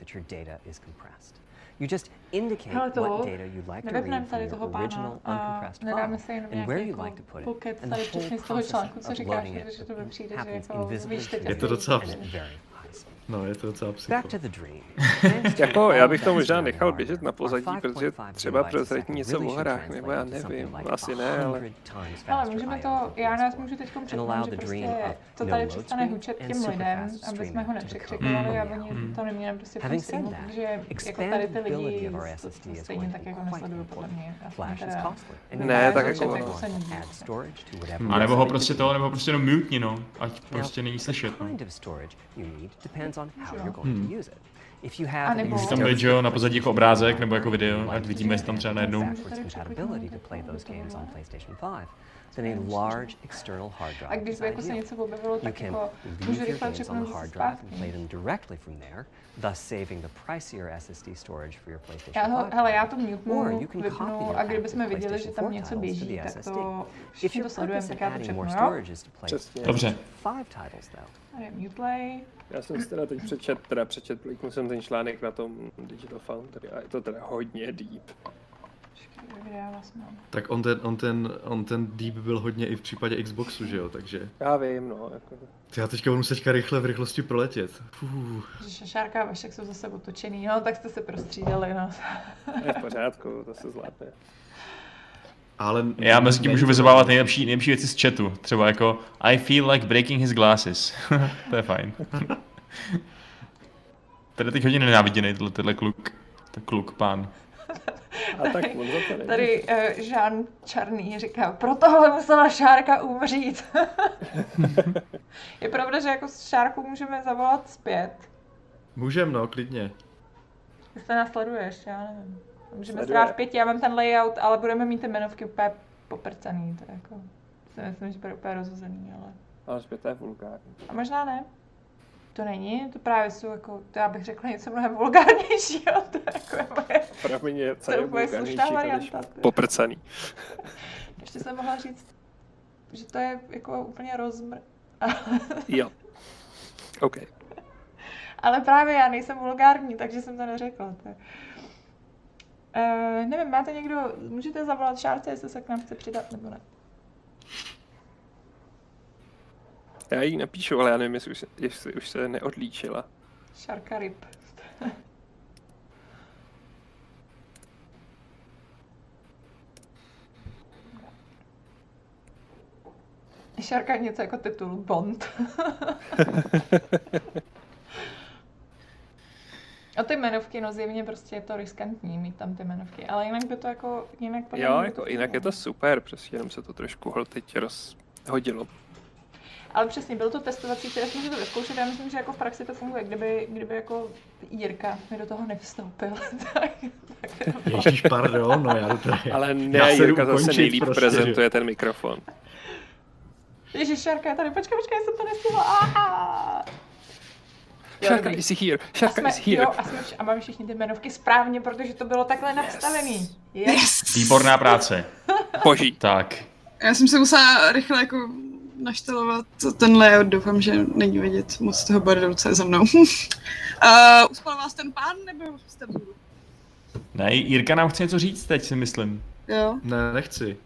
You just indicate Hele toho, what data you'd like to read from your original uncompressed file and where you'd like to put it, and the whole process of loading it happens invisibly. It's a very No, je to docela psycho. jako, já bych to možná nechal běžet na pozadí, protože třeba prozradí něco o hrách, nebo já nevím, asi ne, ale... Ale můžeme to, já nás můžu teď přepnout, že prostě to tady přestane hučet těm lidem, aby jsme ho nepřekřekovali mm. a oni mm. to neměli prostě v tom prostě že jako tady ty lidi stejně jako tak jako nesledují podle mě. Ne, tak jako... A nebo ho prostě toho, nebo prostě jenom mutni, no, ať prostě není slyšet. No. on how you're going mm. to hmm. use it. Anebo... Může tam být, že jo, na pozadí jako obrázek nebo jako video, ať vidíme, jestli tam třeba najednou. A kdyby jako se něco objevilo, tak jako můžu rychle přepnout thus saving the pricier SSD storage for your PlayStation 5. Já, hele, já to mutnu, vypnu a kdybychom viděli, že tam něco běží, tak to všichni no. to sledujeme, tak já to čepnu, jo? Dobře. Mutplay. Já jsem si teda teď přečet, teda přečet, jako jsem ten článek na tom Digital Foundry a je to teda hodně deep. Tak on ten, on, ten, on ten deep byl hodně i v případě Xboxu, že jo, takže... Já vím, no. Jako... Já teďka budu muset rychle v rychlosti proletět. Fuh. Šárka a Vašek jsou zase otočený, no tak jste se prostřídali, no. Je v pořádku, to se zvládne. Ale já mezi tím můžu vyzobávat nejlepší, nejlepší věci z chatu. Třeba jako I feel like breaking his glasses. to je fajn. Tady teď hodně nenáviděný tenhle, tenhle kluk. Ten kluk, pán. A tak tady. Tady uh, Jean Čarný říká, pro tohle musela Šárka umřít. je pravda, že jako Šárku můžeme zavolat zpět. Můžeme, no, klidně. Jestli nás sleduješ, já nevím. Můžeme strávit pěti, já mám ten layout, ale budeme mít ty jmenovky úplně poprcaný, to je jako, si myslím, že bude úplně rozhozený, ale... Ale zpět je vulgární. A možná ne. To není, to právě jsou jako, to já bych řekla něco mnohem vulgárnějšího, to je jako moje... Promiň, je, co je úplně slušná varianta. Poprcaný. Ještě jsem mohla říct, že to je jako úplně rozmr. jo. OK. Ale právě já nejsem vulgární, takže jsem to neřekla. To je... Uh, nevím, máte někdo, můžete zavolat Šárce, jestli se k nám chce přidat, nebo ne? Já jí napíšu, ale já nevím, jestli už, jestli už se neodlíčila. Šárka ryb. Šárka je něco jako titul Bond. A ty jmenovky, no zjevně prostě je to riskantní mít tam ty jmenovky, ale jinak by to jako, jinak Jo, jako jinak je to super, prostě jenom se to trošku teď rozhodilo. Ale přesně, byl to testovací test, můžu to vyzkoušet, já myslím, že jako v praxi to funguje, kdyby, kdyby jako Jirka mi do toho nevstoupil. tak, tak Ježíš, pardon, no já to Ale ne, já Jirka zase nejlíp prostě, prezentuje že? ten mikrofon. Ježíš, Šárka je tady, počkej, počkej, jsem to nestihla. Aha. Šarka is here, Šarka is here. Jo, a, jsme, a máme všichni ty jmenovky správně, protože to bylo takhle nastavený. Yes. yes. Výborná práce. Boží. Tak. Já jsem se musela rychle jako naštelovat ten layout, doufám, že není vidět moc toho bardu, co je za mnou. uh, uspal vás ten pán, nebo jste budu? Ne, Jirka nám chce něco říct teď, si myslím. Jo. Ne, nechci.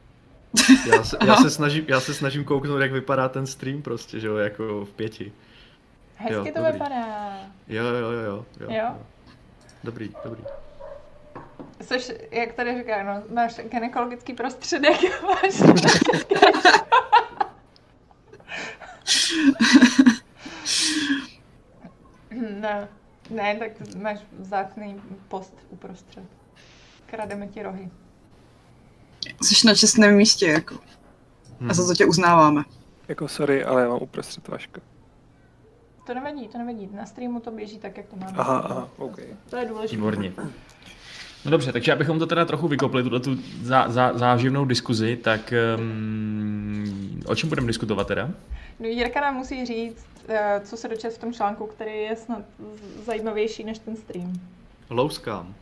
Já se, já, se snažím, já se snažím kouknout, jak vypadá ten stream prostě, že jo, jako v pěti. Hezky jo, to dobrý. vypadá. Jo, jo, jo, jo, jo. Jo? Dobrý, dobrý. Což, jak tady říká, no, máš gynekologický prostředek, máš... ne, ne, tak máš vzácný post uprostřed. Krademe ti rohy. Jsi na čestném místě, jako. Hmm. A za to tě uznáváme. Jako sorry, ale já mám uprostřed Vaška. To nevadí, to nevadí. Na streamu to běží tak, jak to máme. Aha, aha, OK. To je důležité. Výborně. No dobře, takže abychom to teda trochu vykopli, tuto tu zá, zá, záživnou diskuzi, tak um, o čem budeme diskutovat teda? No Jirka nám musí říct, eh, co se dočet v tom článku, který je snad zajímavější než ten stream. Low scam.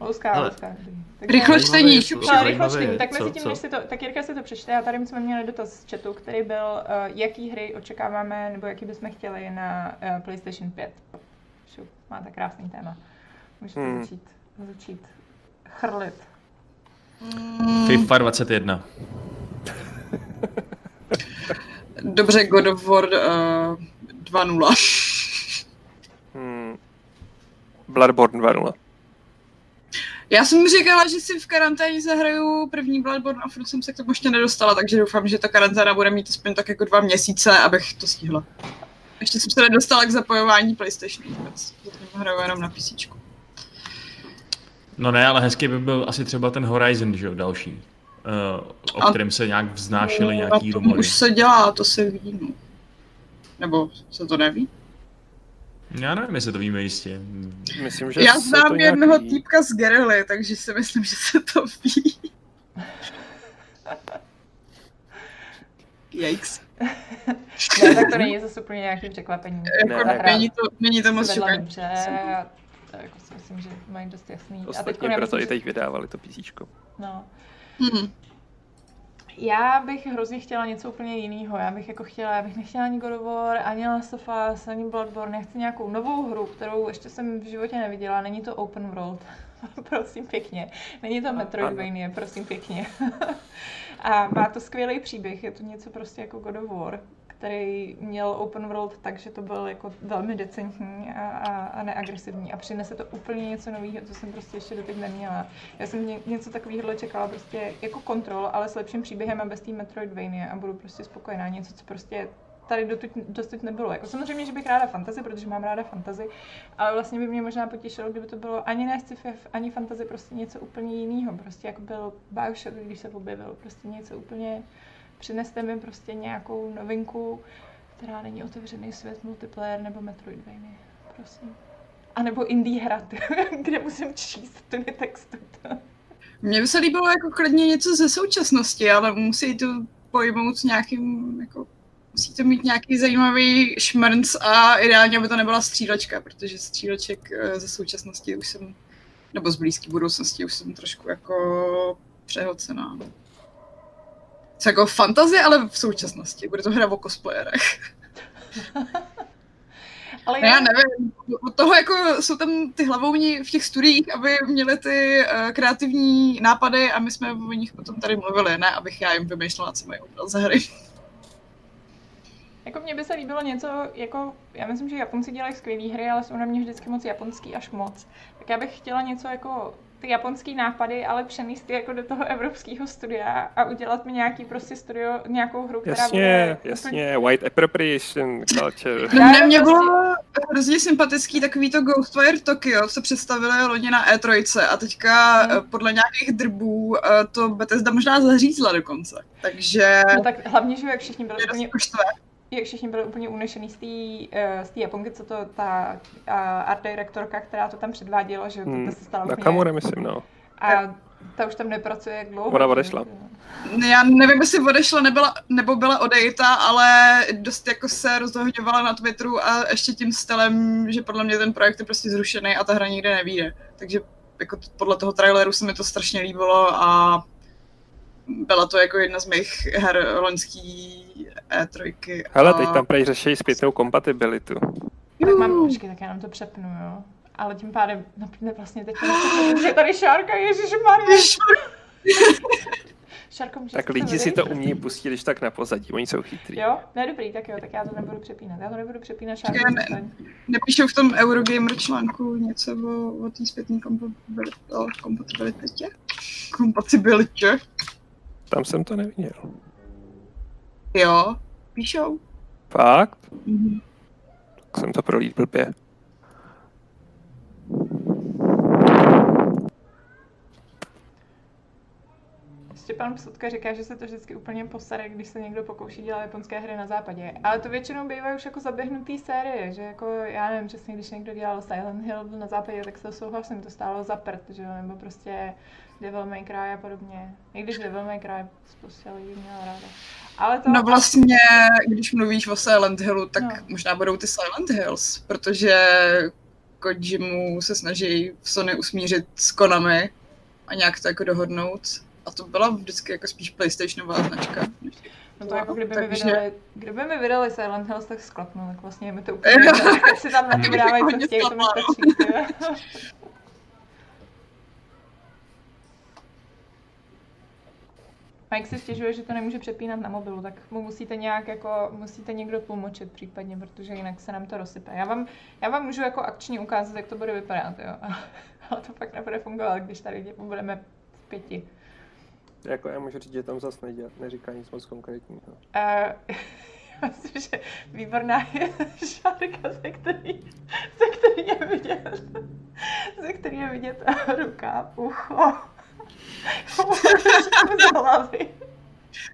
Louská, louská. Rychlo čtení, rychlo čtení. Tak mezi tím, než si to, tak Jirka si to přečte a tady jsme měli dotaz z chatu, který byl, uh, jaký hry očekáváme, nebo jaký bychom chtěli na uh, PlayStation 5. Šup, máte krásný téma. Můžete hmm. začít, začít chrlit. FIFA 21. Dobře, God of War uh, 2.0. hmm. Bloodborne 2.0. Já jsem říkala, že si v karanténě zahraju první Bloodborne a furt jsem se k tomu ještě nedostala, takže doufám, že ta karanténa bude mít aspoň tak jako dva měsíce, abych to stihla. Ještě jsem se nedostala k zapojování PlayStation vůbec. Zatím hraju jenom na PC. No ne, ale hezky by byl asi třeba ten Horizon, že jo, další. Uh, o a... kterém se nějak vznášely no, nějaký rumory. už se dělá, to se ví, no. Nebo se to neví? Já nevím, jestli to víme jistě. Myslím, že Já znám jednoho nějaký... týpka z Gerily, takže si myslím, že se to ví. Yikes. ne, tak to není zase úplně nějaký překvapení. Jako ne, není, to, není to moc šokační. To jako si myslím, že mají dost jasný. Ostatně a proto i teď vydávali to písíčko. No. Hmm. Já bych hrozně chtěla něco úplně jiného. Já bych jako chtěla, já bych nechtěla ani God of War, ani Last of Us, ani Bloodborne. Já chci nějakou novou hru, kterou ještě jsem v životě neviděla. Není to open world. prosím pěkně. Není to Metroidvania, prosím pěkně. a má to skvělý příběh. Je to něco prostě jako God of War který měl open world takže to byl jako velmi decentní a, a, a neagresivní a přinese to úplně něco nového, co jsem prostě ještě doteď neměla. Já jsem ně, něco takového čekala prostě jako kontrol, ale s lepším příběhem a bez té Metroidvania a budu prostě spokojená. Něco, co prostě tady dosud nebylo. Jako samozřejmě, že bych ráda fantasy, protože mám ráda fantasy, ale vlastně by mě možná potěšilo, kdyby to bylo ani ne sci-fi, ani fantasy, prostě něco úplně jiného. Prostě jako byl Bioshock, když se objevil, prostě něco úplně Přineste mi prostě nějakou novinku, která není otevřený svět, multiplayer nebo Metroidvania. Prosím. A nebo indie hra, kde musím číst ty texty. Mně by se líbilo jako klidně něco ze současnosti, ale musí to pojmout nějakým, jako, musí to mít nějaký zajímavý šmrnc a ideálně, aby to nebyla střílečka, protože stříleček eh, ze současnosti už jsem, nebo z blízké budoucnosti už jsem trošku jako přehocená. Co jako fantazie, ale v současnosti. Bude to hra o cosplayerech. ale já... já nevím, od toho jako jsou tam ty hlavovní v těch studiích, aby měli ty uh, kreativní nápady a my jsme o nich potom tady mluvili, ne abych já jim vymýšlela, co mají obraz za hry. Jako mně by se líbilo něco, jako, já myslím, že Japonci dělají skvělé hry, ale jsou na mě vždycky moc japonský až moc. Tak já bych chtěla něco jako ty japonský nápady, ale přenést jako do toho evropského studia a udělat mi nějaký prostě studio, nějakou hru, která jasně, bude... Jasně, úplně... white appropriation culture. Ne, mě bylo hrozně sympatický takový to Ghostwire Tokyo, co představili loni na E3 a teďka hmm. podle nějakých drbů eh, to Bethesda možná zařízla dokonce. Takže... No tak hlavně, že jak všichni byli úplně jak všichni byli úplně unešený z té z Japonky, co to ta uh, art directorka, která to tam předváděla, že hmm. to se stalo Na Kamure, myslím, no. A ta už tam nepracuje jak dlouho. Ona odešla. Já nevím, jestli odešla nebyla, nebo byla odejta, ale dost jako se rozhodovala na Twitteru a ještě tím stylem, že podle mě ten projekt je prostě zrušený a ta hra nikde nevíde. Takže jako podle toho traileru se mi to strašně líbilo a byla to jako jedna z mých her loňský E3. Hele, teď tam prej řeší zpětnou kompatibilitu. Tak mám, počkej, tak já nám to přepnu, jo. Ale tím pádem, no ne, vlastně teď je tady Šárka, ježišmarja. Šárko, tak lidi si to umí pustit, když tak na pozadí, oni jsou chytrý. Jo, ne dobrý, tak jo, tak já to nebudu přepínat. Já to nebudu přepínat, Šárko. Ne, nepíšou v tom Eurogamer článku něco o, o té zpětné kompatibilitě? Kompatibilitě? Tam jsem to neviděl. Jo, píšou. Fakt? Mm-hmm. Tak jsem to prolít blbě. Štěpán Psutka říká, že se to vždycky úplně posere, když se někdo pokouší dělat japonské hry na západě. Ale to většinou bývá už jako zaběhnutý série, že jako, já nevím přesně, když někdo dělal Silent Hill na západě, tak se to souhlasím, to stálo za prd, že jo, nebo prostě Devil May Cry a podobně. I když Devil May Cry spousta lidí měla ráda. Ale to... No vlastně, když mluvíš o Silent Hillu, tak no. možná budou ty Silent Hills, protože Kojimu se snaží v Sony usmířit s Konami a nějak to jako dohodnout. A to byla vždycky jako spíš PlayStationová značka. No to jako kdyby Takže... mi vydali, kdyby mi vydali Silent Hills, tak sklapnu, tak vlastně mi to úplně tak si tam na to dávají, co chtějí, to mi stačí. Mike si stěžuje, že to nemůže přepínat na mobilu, tak mu musíte nějak jako, musíte někdo tlumočit případně, protože jinak se nám to rozsype. Já vám, já vám můžu jako akčně ukázat, jak to bude vypadat, jo. Ale to pak nebude fungovat, když tady budeme v pěti. Jako já můžu říct, že tam zase nedělat, neříká nic moc konkrétního. Uh, myslím, že výborná je šárka, ze který, ze který je vidět, ze který je vidět ruka, ucho.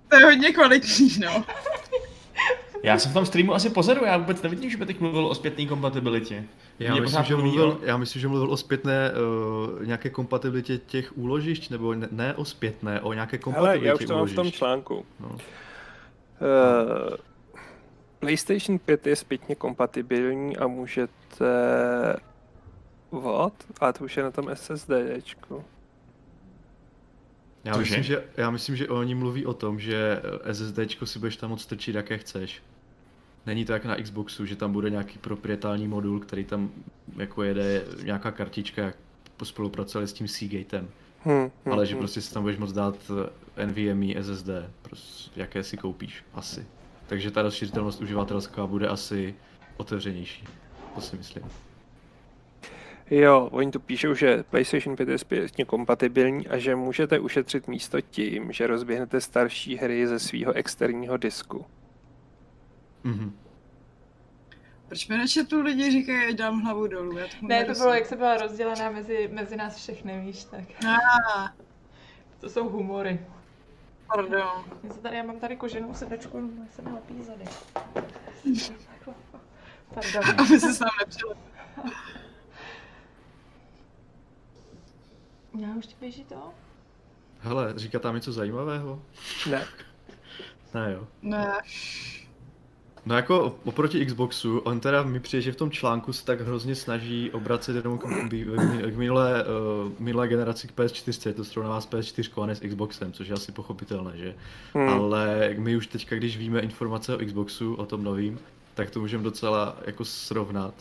to je hodně kvalitní, no. Já jsem v tom streamu asi pozoru, já vůbec nevidím, že by teď mluvil o zpětné kompatibilitě. Já myslím, že mluvil, já myslím, že mluvil o zpětné uh, nějaké kompatibilitě těch úložišť, nebo ne, ne o zpětné, o nějaké kompatibilitě Hele, já už to mám v tom článku. No. Uh, PlayStation 5 je zpětně kompatibilní a můžete... What? A to už je na tom SSDčku. Já myslím, že, já myslím, že oni mluví o tom, že SSD si budeš tam moc strčit, jaké chceš. Není to jak na Xboxu, že tam bude nějaký proprietální modul, který tam jako jede nějaká kartička, jak spolupracovali s tím Seagatem. Hmm, hmm, Ale že hmm. prostě si tam budeš moct dát NVMe SSD, prostě, jaké si koupíš, asi. Takže ta rozšířitelnost uživatelská bude asi otevřenější, to si myslím. Jo, oni tu píšou, že PlayStation 5 je zpětně kompatibilní a že můžete ušetřit místo tím, že rozběhnete starší hry ze svého externího disku. Mhm. Proč mi chatu lidi říkají, ať dám hlavu dolů? Já ne, to bylo, jak se byla rozdělená mezi, mezi nás všechny, víš, tak. Ah. To jsou humory. Pardon. Já, tady, já mám tady koženou sedečku, no, se mi lepí zady. Pardon. Aby se s nám nepřilepil. Já už ti běží to? Hele, říká tam něco zajímavého? Ne. Ne jo. Ne. No jako oproti Xboxu, on teda mi přijde, že v tom článku se tak hrozně snaží obracet jenom k, k minulé, uh, minulé generaci k PS4, to srovnává s PS4 a ne s Xboxem, což je asi pochopitelné, že? Hmm. Ale my už teďka, když víme informace o Xboxu, o tom novým, tak to můžeme docela jako srovnat.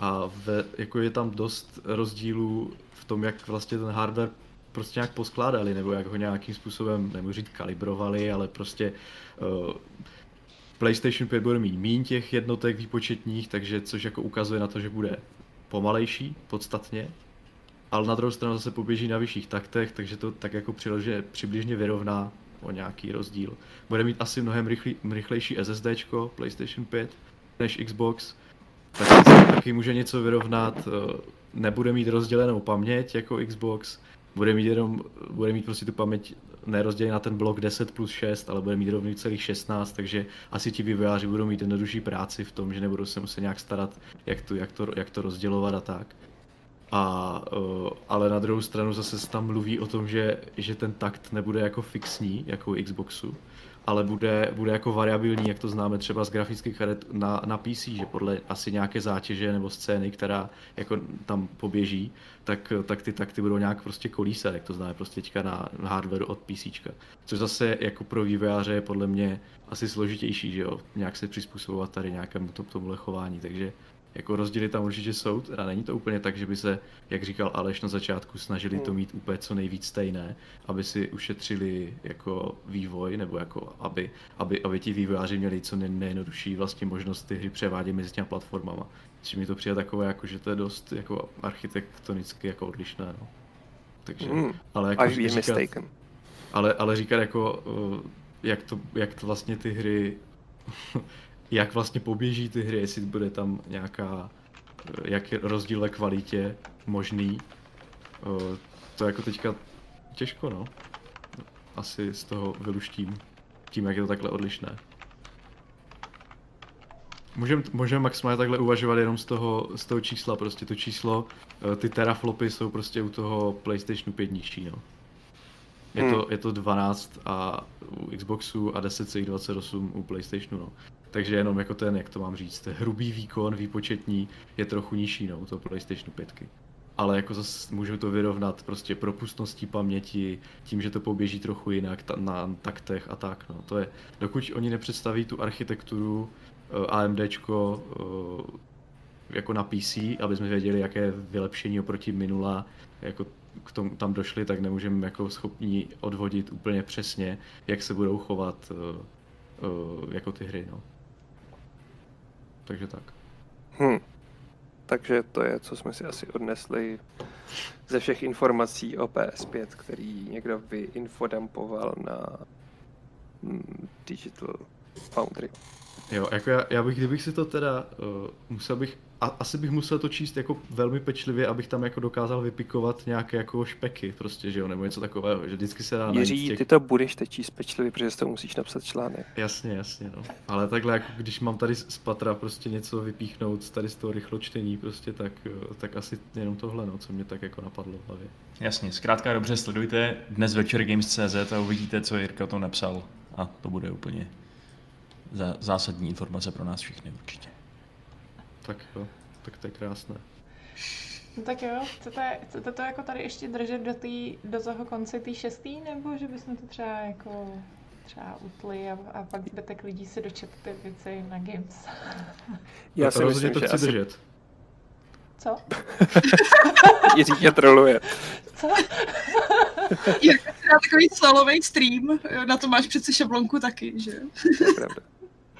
A ve, jako je tam dost rozdílů v tom, jak vlastně ten hardware prostě nějak poskládali, nebo jak ho nějakým způsobem, nemůžu říct kalibrovali, ale prostě uh, PlayStation 5 bude mít méně těch jednotek výpočetních, takže což jako ukazuje na to, že bude pomalejší podstatně, ale na druhou stranu zase poběží na vyšších taktech, takže to tak jako přilože, přibližně vyrovná o nějaký rozdíl. Bude mít asi mnohem rychlý, rychlejší SSD PlayStation 5 než Xbox, tak se taky může něco vyrovnat, eh, nebude mít rozdělenou paměť jako Xbox, bude mít jenom, bude mít prostě tu paměť nerozdělený na ten blok 10 plus 6, ale bude mít rovný celých 16, takže asi ti vývojáři budou mít jednodušší práci v tom, že nebudou se muset nějak starat, jak to, jak to, jak to rozdělovat a tak. A, uh, ale na druhou stranu zase se tam mluví o tom, že, že ten takt nebude jako fixní, jako u Xboxu, ale bude, bude jako variabilní, jak to známe třeba z grafických karet na, na PC, že podle asi nějaké zátěže nebo scény, která jako tam poběží, tak, tak ty takty budou nějak prostě kolísat, jak to známe prostě teďka na, na hardwareu od PC. Což zase jako pro vývojáře je podle mě asi složitější, že jo, nějak se přizpůsobovat tady nějakému tomu chování, takže jako rozdíly tam určitě jsou, teda není to úplně tak, že by se, jak říkal Aleš na začátku, snažili to hmm. mít úplně co nejvíc stejné, aby si ušetřili jako vývoj, nebo jako aby, aby, aby ti vývojáři měli co nejjednodušší vlastně možnost ty hry převádět mezi těmi platformama. Či mi to přijde takové, jako, že to je dost jako architektonicky jako odlišné. No. Takže, mm, ale jako říkat, mistaken. Ale, ale říkat jako, jak to, jak to vlastně ty hry jak vlastně poběží ty hry, jestli bude tam nějaká, jak je rozdíl ve kvalitě možný. To jako teďka těžko, no. Asi z toho vyluštím, tím, jak je to takhle odlišné. Můžeme můžem maximálně takhle uvažovat jenom z toho, z toho čísla, prostě to číslo, e, ty teraflopy jsou prostě u toho PlayStationu 5 nižší, no. Je, hmm. to, je to 12 a u Xboxu a 10,28 u PlayStationu, no. Takže jenom jako ten, jak to mám říct, hrubý výkon výpočetní je trochu nižší no, to PlayStation 5. Ale jako zase můžu to vyrovnat prostě propustností paměti, tím, že to poběží trochu jinak ta, na taktech a tak. No. To je, dokud oni nepředstaví tu architekturu uh, eh, AMDčko uh, jako na PC, aby jsme věděli, jaké vylepšení oproti minula jako k tomu tam došli, tak nemůžeme jako schopni odvodit úplně přesně, jak se budou chovat uh, uh, jako ty hry. No takže tak. Hmm. Takže to je, co jsme si asi odnesli ze všech informací o PS5, který někdo vyinfodampoval na hmm, Digital Foundry. Jo, jako já, já bych, kdybych si to teda, uh, musel bych, a, asi bych musel to číst jako velmi pečlivě, abych tam jako dokázal vypikovat nějaké jako špeky prostě, že jo, nebo něco takového, že vždycky se dá Jiří, těch... ty to budeš teď číst pečlivě, protože to musíš napsat článek. Jasně, jasně, no. Ale takhle, jako když mám tady z patra prostě něco vypíchnout tady z toho rychločtení prostě, tak, eh, tak asi jenom tohle, no, co mě tak jako napadlo v hlavě. Jasně, zkrátka dobře sledujte dnes večer Games.cz a uvidíte, co Jirka o tom napsal. A to bude úplně zásadní informace pro nás všechny určitě. Tak jo, tak to je krásné. No tak jo, chcete, chcete to jako tady ještě držet do, tý, do toho konce té šestý, nebo že bychom to třeba jako třeba utli a, a pak zbytek lidí si dočet ty věci na Games. Já si myslím, to že chci asi držet. Co? Jiří tě troluje. Co? Jak dá takový solový stream, na to máš přece šablonku taky, že jo? To je pravda.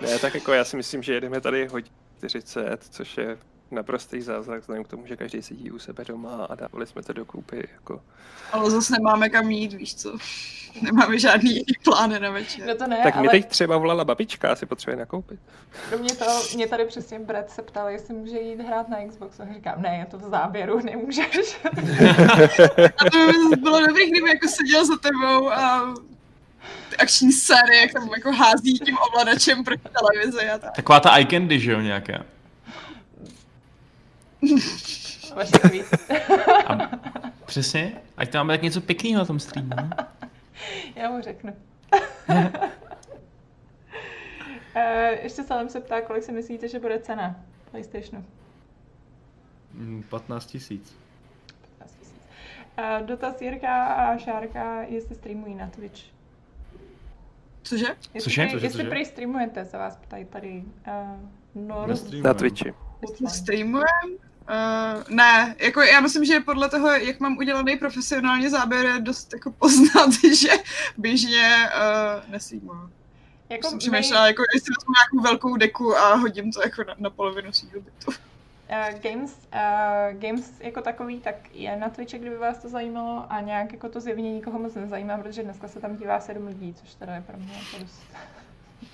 Ne, tak jako já si myslím, že jedeme tady hodně 40, což je naprostý zázrak vzhledem k tomu, že každý sedí u sebe doma a dávali jsme to dokupy. Jako. Ale zase nemáme kam jít, víš co. Nemáme žádný jiný plány na večer. No to ne, Tak ale mi teď třeba volala babička, asi potřebuje nakoupit. pro mě to, mě tady přesně Brad se ptal, jestli může jít hrát na Xbox. A říkám, ne, je to v záběru, nemůžeš. A to by bylo dobrý, kdyby jako seděl za tebou a ty akční série, jak tam jako hází tím ovladačem proti televizi a tak. Taková ta eye candy, že jo, nějaká. Tweet. A přesně, ať tam máme tak něco pěkného na tom streamu. Já mu řeknu. Eh, Ještě Salem se ptá, kolik si myslíte, že bude cena PlayStationu? Mm, 15 tisíc. 15 tisíc. Eh, Dotaz Jirka a Šárka, jestli streamují na Twitch. Cože? Jestli, Cože? jestli cože? prý streamujete, se vás ptají tady. Uh, Nor... Nestreamujem. Na Twitchi. Streamujem? Uh, ne, jako já myslím, že podle toho, jak mám udělaný profesionálně záběr, je dost jako poznat, že běžně uh, nestreamuju. Jako Jsem my, přemýšlela, jako jestli vezmu nějakou velkou deku a hodím to jako na, na polovinu svého bytu. Uh, games, uh, games jako takový, tak je na Twitchi, kdyby vás to zajímalo a nějak jako to zjevně nikoho moc nezajímá, protože dneska se tam dívá sedm lidí, což teda je pro mě jako dost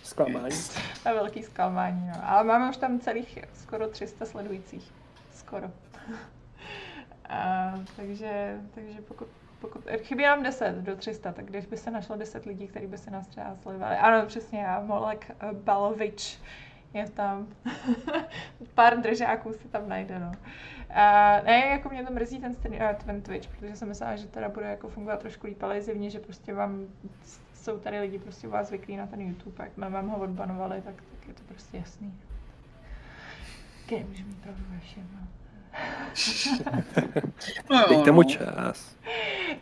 Zklamání. to je velký zklamání, no. Ale máme už tam celých skoro 300 sledujících. Skoro. A, takže, takže pokud, pokud, chybí nám 10 do 300, tak když by se našlo 10 lidí, kteří by se nás třeba sledovali. Ano, přesně já, Molek eh, Balovič je tam. Pár držáků se tam najde, no. A, ne, jako mě to mrzí ten, stream, eh, ten Twitch, protože jsem myslela, že teda bude jako fungovat trošku líp, ale je zjevně, že prostě vám jsou tady lidi prostě u vás zvyklí na ten YouTube, jak vám ho odbanovali, tak, tak je to prostě jasný. Kde můžu mít pravdu ve všem, no. No, Dejte mu čas.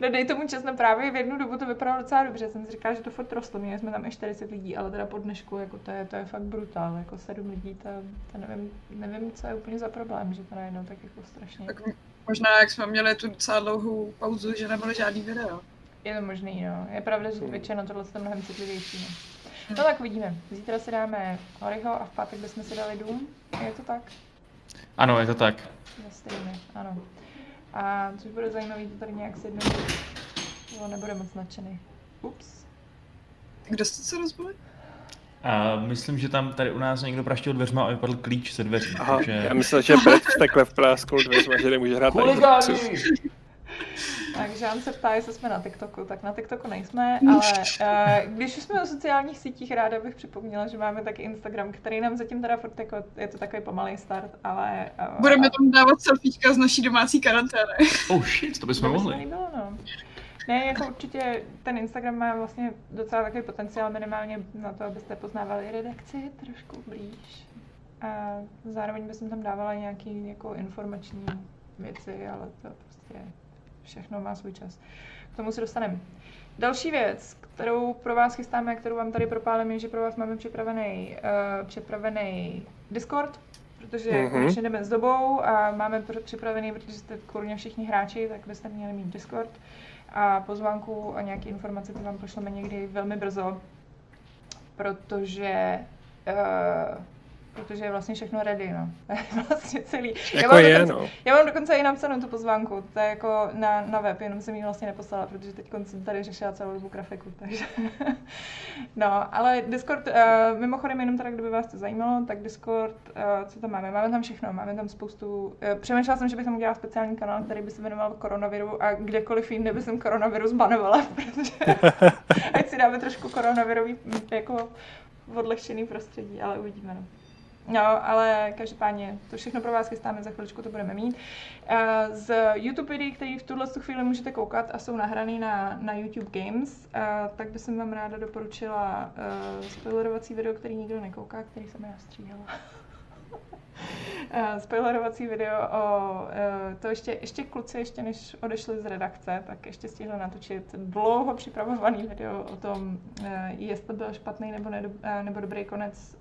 No dej tomu čas, no právě v jednu dobu to vypadalo docela dobře, jsem si říkala, že to furt rostlo, měli jsme tam i 40 lidí, ale teda po dnešku, jako to je, to je fakt brutál, jako 7 lidí, to, to nevím, nevím, co je úplně za problém, že to najednou tak jako strašně, tak možná jak jsme měli tu docela dlouhou pauzu, že nebylo žádný video. je to možný, no, je pravda, že Twitch je na tohle to mnohem citlivější, no. No tak vidíme, zítra si dáme Horyho a v pátek bychom si dali Doom, je to tak? Ano, je to tak. Streamy, ano. A což bude zajímavý, to tady nějak sjednotit. Jo, nebude moc nadšený. Ups. Kdo jste se rozbili? A myslím, že tam tady u nás někdo praštil dveřma a vypadl klíč se dveří. Aha, takže... já myslel, že Brad takhle vpláskl dveřma, že nemůže hrát na Huligáni! Xboxu. Takže on se ptá, jestli jsme na TikToku, tak na TikToku nejsme, ale uh, když už jsme o sociálních sítích, ráda bych připomněla, že máme taky Instagram, který nám zatím teda furt jako, je to takový pomalý start, ale... Uh, Budeme tam dávat selfiečka z naší domácí karantény. Oh shit, to bychom to mohli. no. Ne, jako určitě ten Instagram má vlastně docela takový potenciál minimálně na to, abyste poznávali redakci trošku blíž. A zároveň bych tam dávala nějaký jako informační věci, ale to prostě všechno má svůj čas. K tomu se dostaneme. Další věc, kterou pro vás chystáme, kterou vám tady propálím, je, že pro vás máme připravený, uh, připravený Discord, protože Mhm. mm-hmm. konečně jdeme s dobou a máme pr- připravený, protože jste kurně všichni hráči, tak byste měli mít Discord a pozvánku a nějaké informace ty vám pošleme někdy velmi brzo, protože uh, protože je vlastně všechno ready, no. Vlastně celý. Já Jako mám je, dokonce, no. já mám dokonce i napsanou tu pozvánku, to je jako na, na web, jenom jsem ji vlastně neposlala, protože teď jsem tady řešila celou dobu grafiku, takže. no, ale Discord, uh, mimochodem jenom teda, kdyby vás to zajímalo, tak Discord, uh, co tam máme? Máme tam všechno, máme tam spoustu, uh, přemýšlela jsem, že bych tam udělala speciální kanál, který by se jmenoval koronaviru a kdekoliv jinde by jsem koronavirus banovala, protože ať si dáme trošku koronavirový mm, jako odlehčený prostředí, ale uvidíme, no. No, ale každopádně to všechno pro vás chystáme, za chviličku to budeme mít. Eh, Z YouTube videí, které v tuhle tu chvíli můžete koukat a jsou nahraný na, na YouTube Games, eh, tak bych vám ráda doporučila uh, spoilerovací video, který nikdo nekouká, který jsem já stříhala. Spoilerovací video o to ještě, ještě kluci, ještě než odešli z redakce, tak ještě stihli natočit dlouho připravovaný video o tom, jestli to byl špatný nebo, nedo, nebo dobrý konec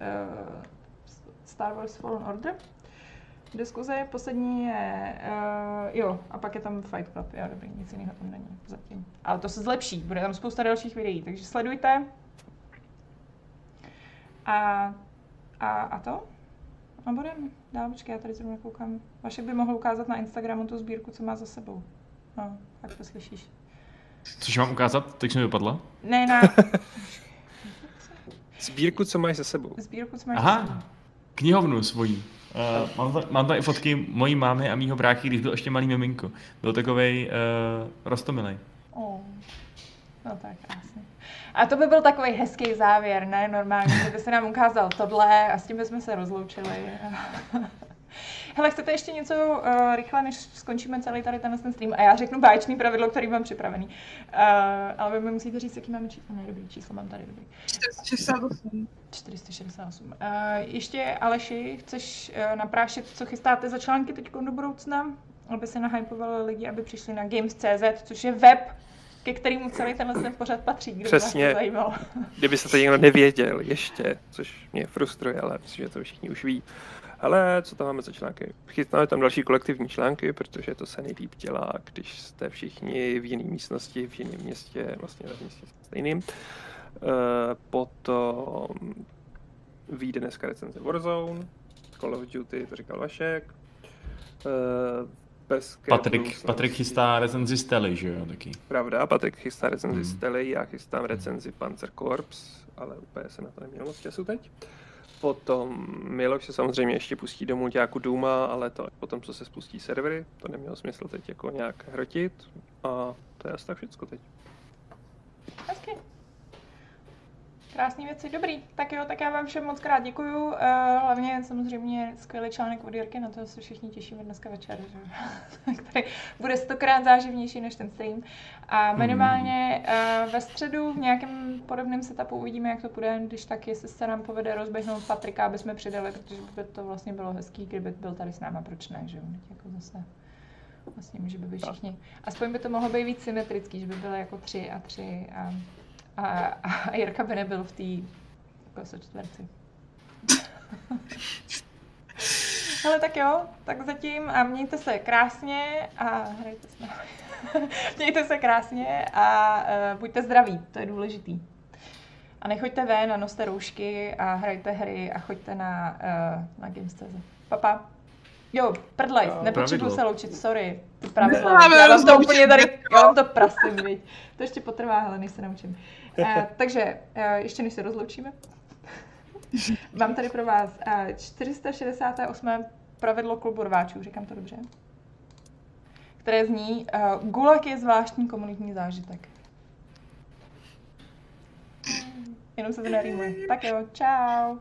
Star Wars Fallen Order. Diskuze poslední je, uh, jo, a pak je tam Fight Club, jo, dobrý, nic jiného tam není zatím. Ale to se zlepší, bude tam spousta dalších videí, takže sledujte. A, a, a to? A budem dál, počkej, já tady zrovna koukám. Vašek by mohl ukázat na Instagramu tu sbírku, co má za sebou. No, tak to slyšíš. Což mám ukázat? Teď mi vypadla. Ne, na Sbírku, co máš za sebou. sbírku, co máš za sebou. Knihovnu svojí. Uh, mám, tam, mám tam i fotky mojí mámy a mýho bráky, když byl ještě malý miminko. Byl takovej uh, rostomilej. Oh. No tak krásně. A to by byl takový hezký závěr, ne normálně, že by se nám ukázal tohle a s tím bychom se rozloučili. Hele, chcete ještě něco uh, rychle, než skončíme celý tady ten stream? A já řeknu báječný pravidlo, který mám připravený. Uh, ale vy mi musíte říct, jaký máme číslo. Ne, dobrý číslo mám tady, dobrý. 468. 468. Uh, ještě Aleši, chceš uh, naprášet, co chystáte za články teď do budoucna? Aby se nahypovali lidi, aby přišli na Games.cz, což je web, ke kterému celý tenhle ten pořad patří, kdyby Přesně. vás to zajímalo. Kdyby se to někdo nevěděl ještě, což mě frustruje, ale myslím, že to všichni už ví. Ale co tam máme za články? Chytnáme tam další kolektivní články, protože to se nejlíp dělá, když jste všichni v jiné místnosti, v jiném městě, vlastně ve městě stejným. Uh, potom vyjde dneska recenze Warzone, Call of Duty, to říkal Vašek. Uh, bez Patrik, Patrik chystá recenzi Stely, že jo, taky. Pravda, Patrik chystá recenzi Hmm. Stely, já chystám recenzi Panzer Corps, ale úplně se na to nemělo moc času teď. Potom Miloš se samozřejmě ještě pustí domů nějakou Duma, ale to potom, co se spustí servery, to nemělo smysl teď jako nějak hrotit. A to je asi tak všecko teď. Hezky. Krásné věci, dobrý. Tak jo, tak já vám všem moc krát děkuju. Uh, hlavně samozřejmě skvělý článek od Jirky, na to se všichni těšíme dneska večer, že? který bude stokrát záživnější než ten stream. A minimálně uh, ve středu v nějakém podobném setupu uvidíme, jak to bude, když tak, jestli se nám povede rozběhnout Patrika, aby jsme přidali, protože by to vlastně bylo hezký, kdyby byl tady s náma, proč ne, že jo? Jako zase vlastně, že by byli všichni. Aspoň by to mohlo být víc symetrický, že by byly jako tři a tři a a, a Jirka by nebyl v té jako čtverci. Ale tak jo, tak zatím a mějte se krásně a hrajte s námi. mějte se krásně a uh, buďte zdraví, to je důležitý. A nechoďte ven a noste roušky a hrajte hry a choďte na, uh, na Games.cz. Papa. Jo, prdlej, Jo, nepotřebuji pravidlo. se loučit, sorry. Ty pravidla, Nemáme já vám to úplně tady, já vám to prasím, viď. To ještě potrvá, ale než se naučím. Uh, takže, uh, ještě než se rozloučíme, mám tady pro vás uh, 468. pravidlo klubu rváčů, říkám to dobře? Které zní, gulag je zvláštní komunitní zážitek. Jenom se to nerýmuje. Tak jo, čau.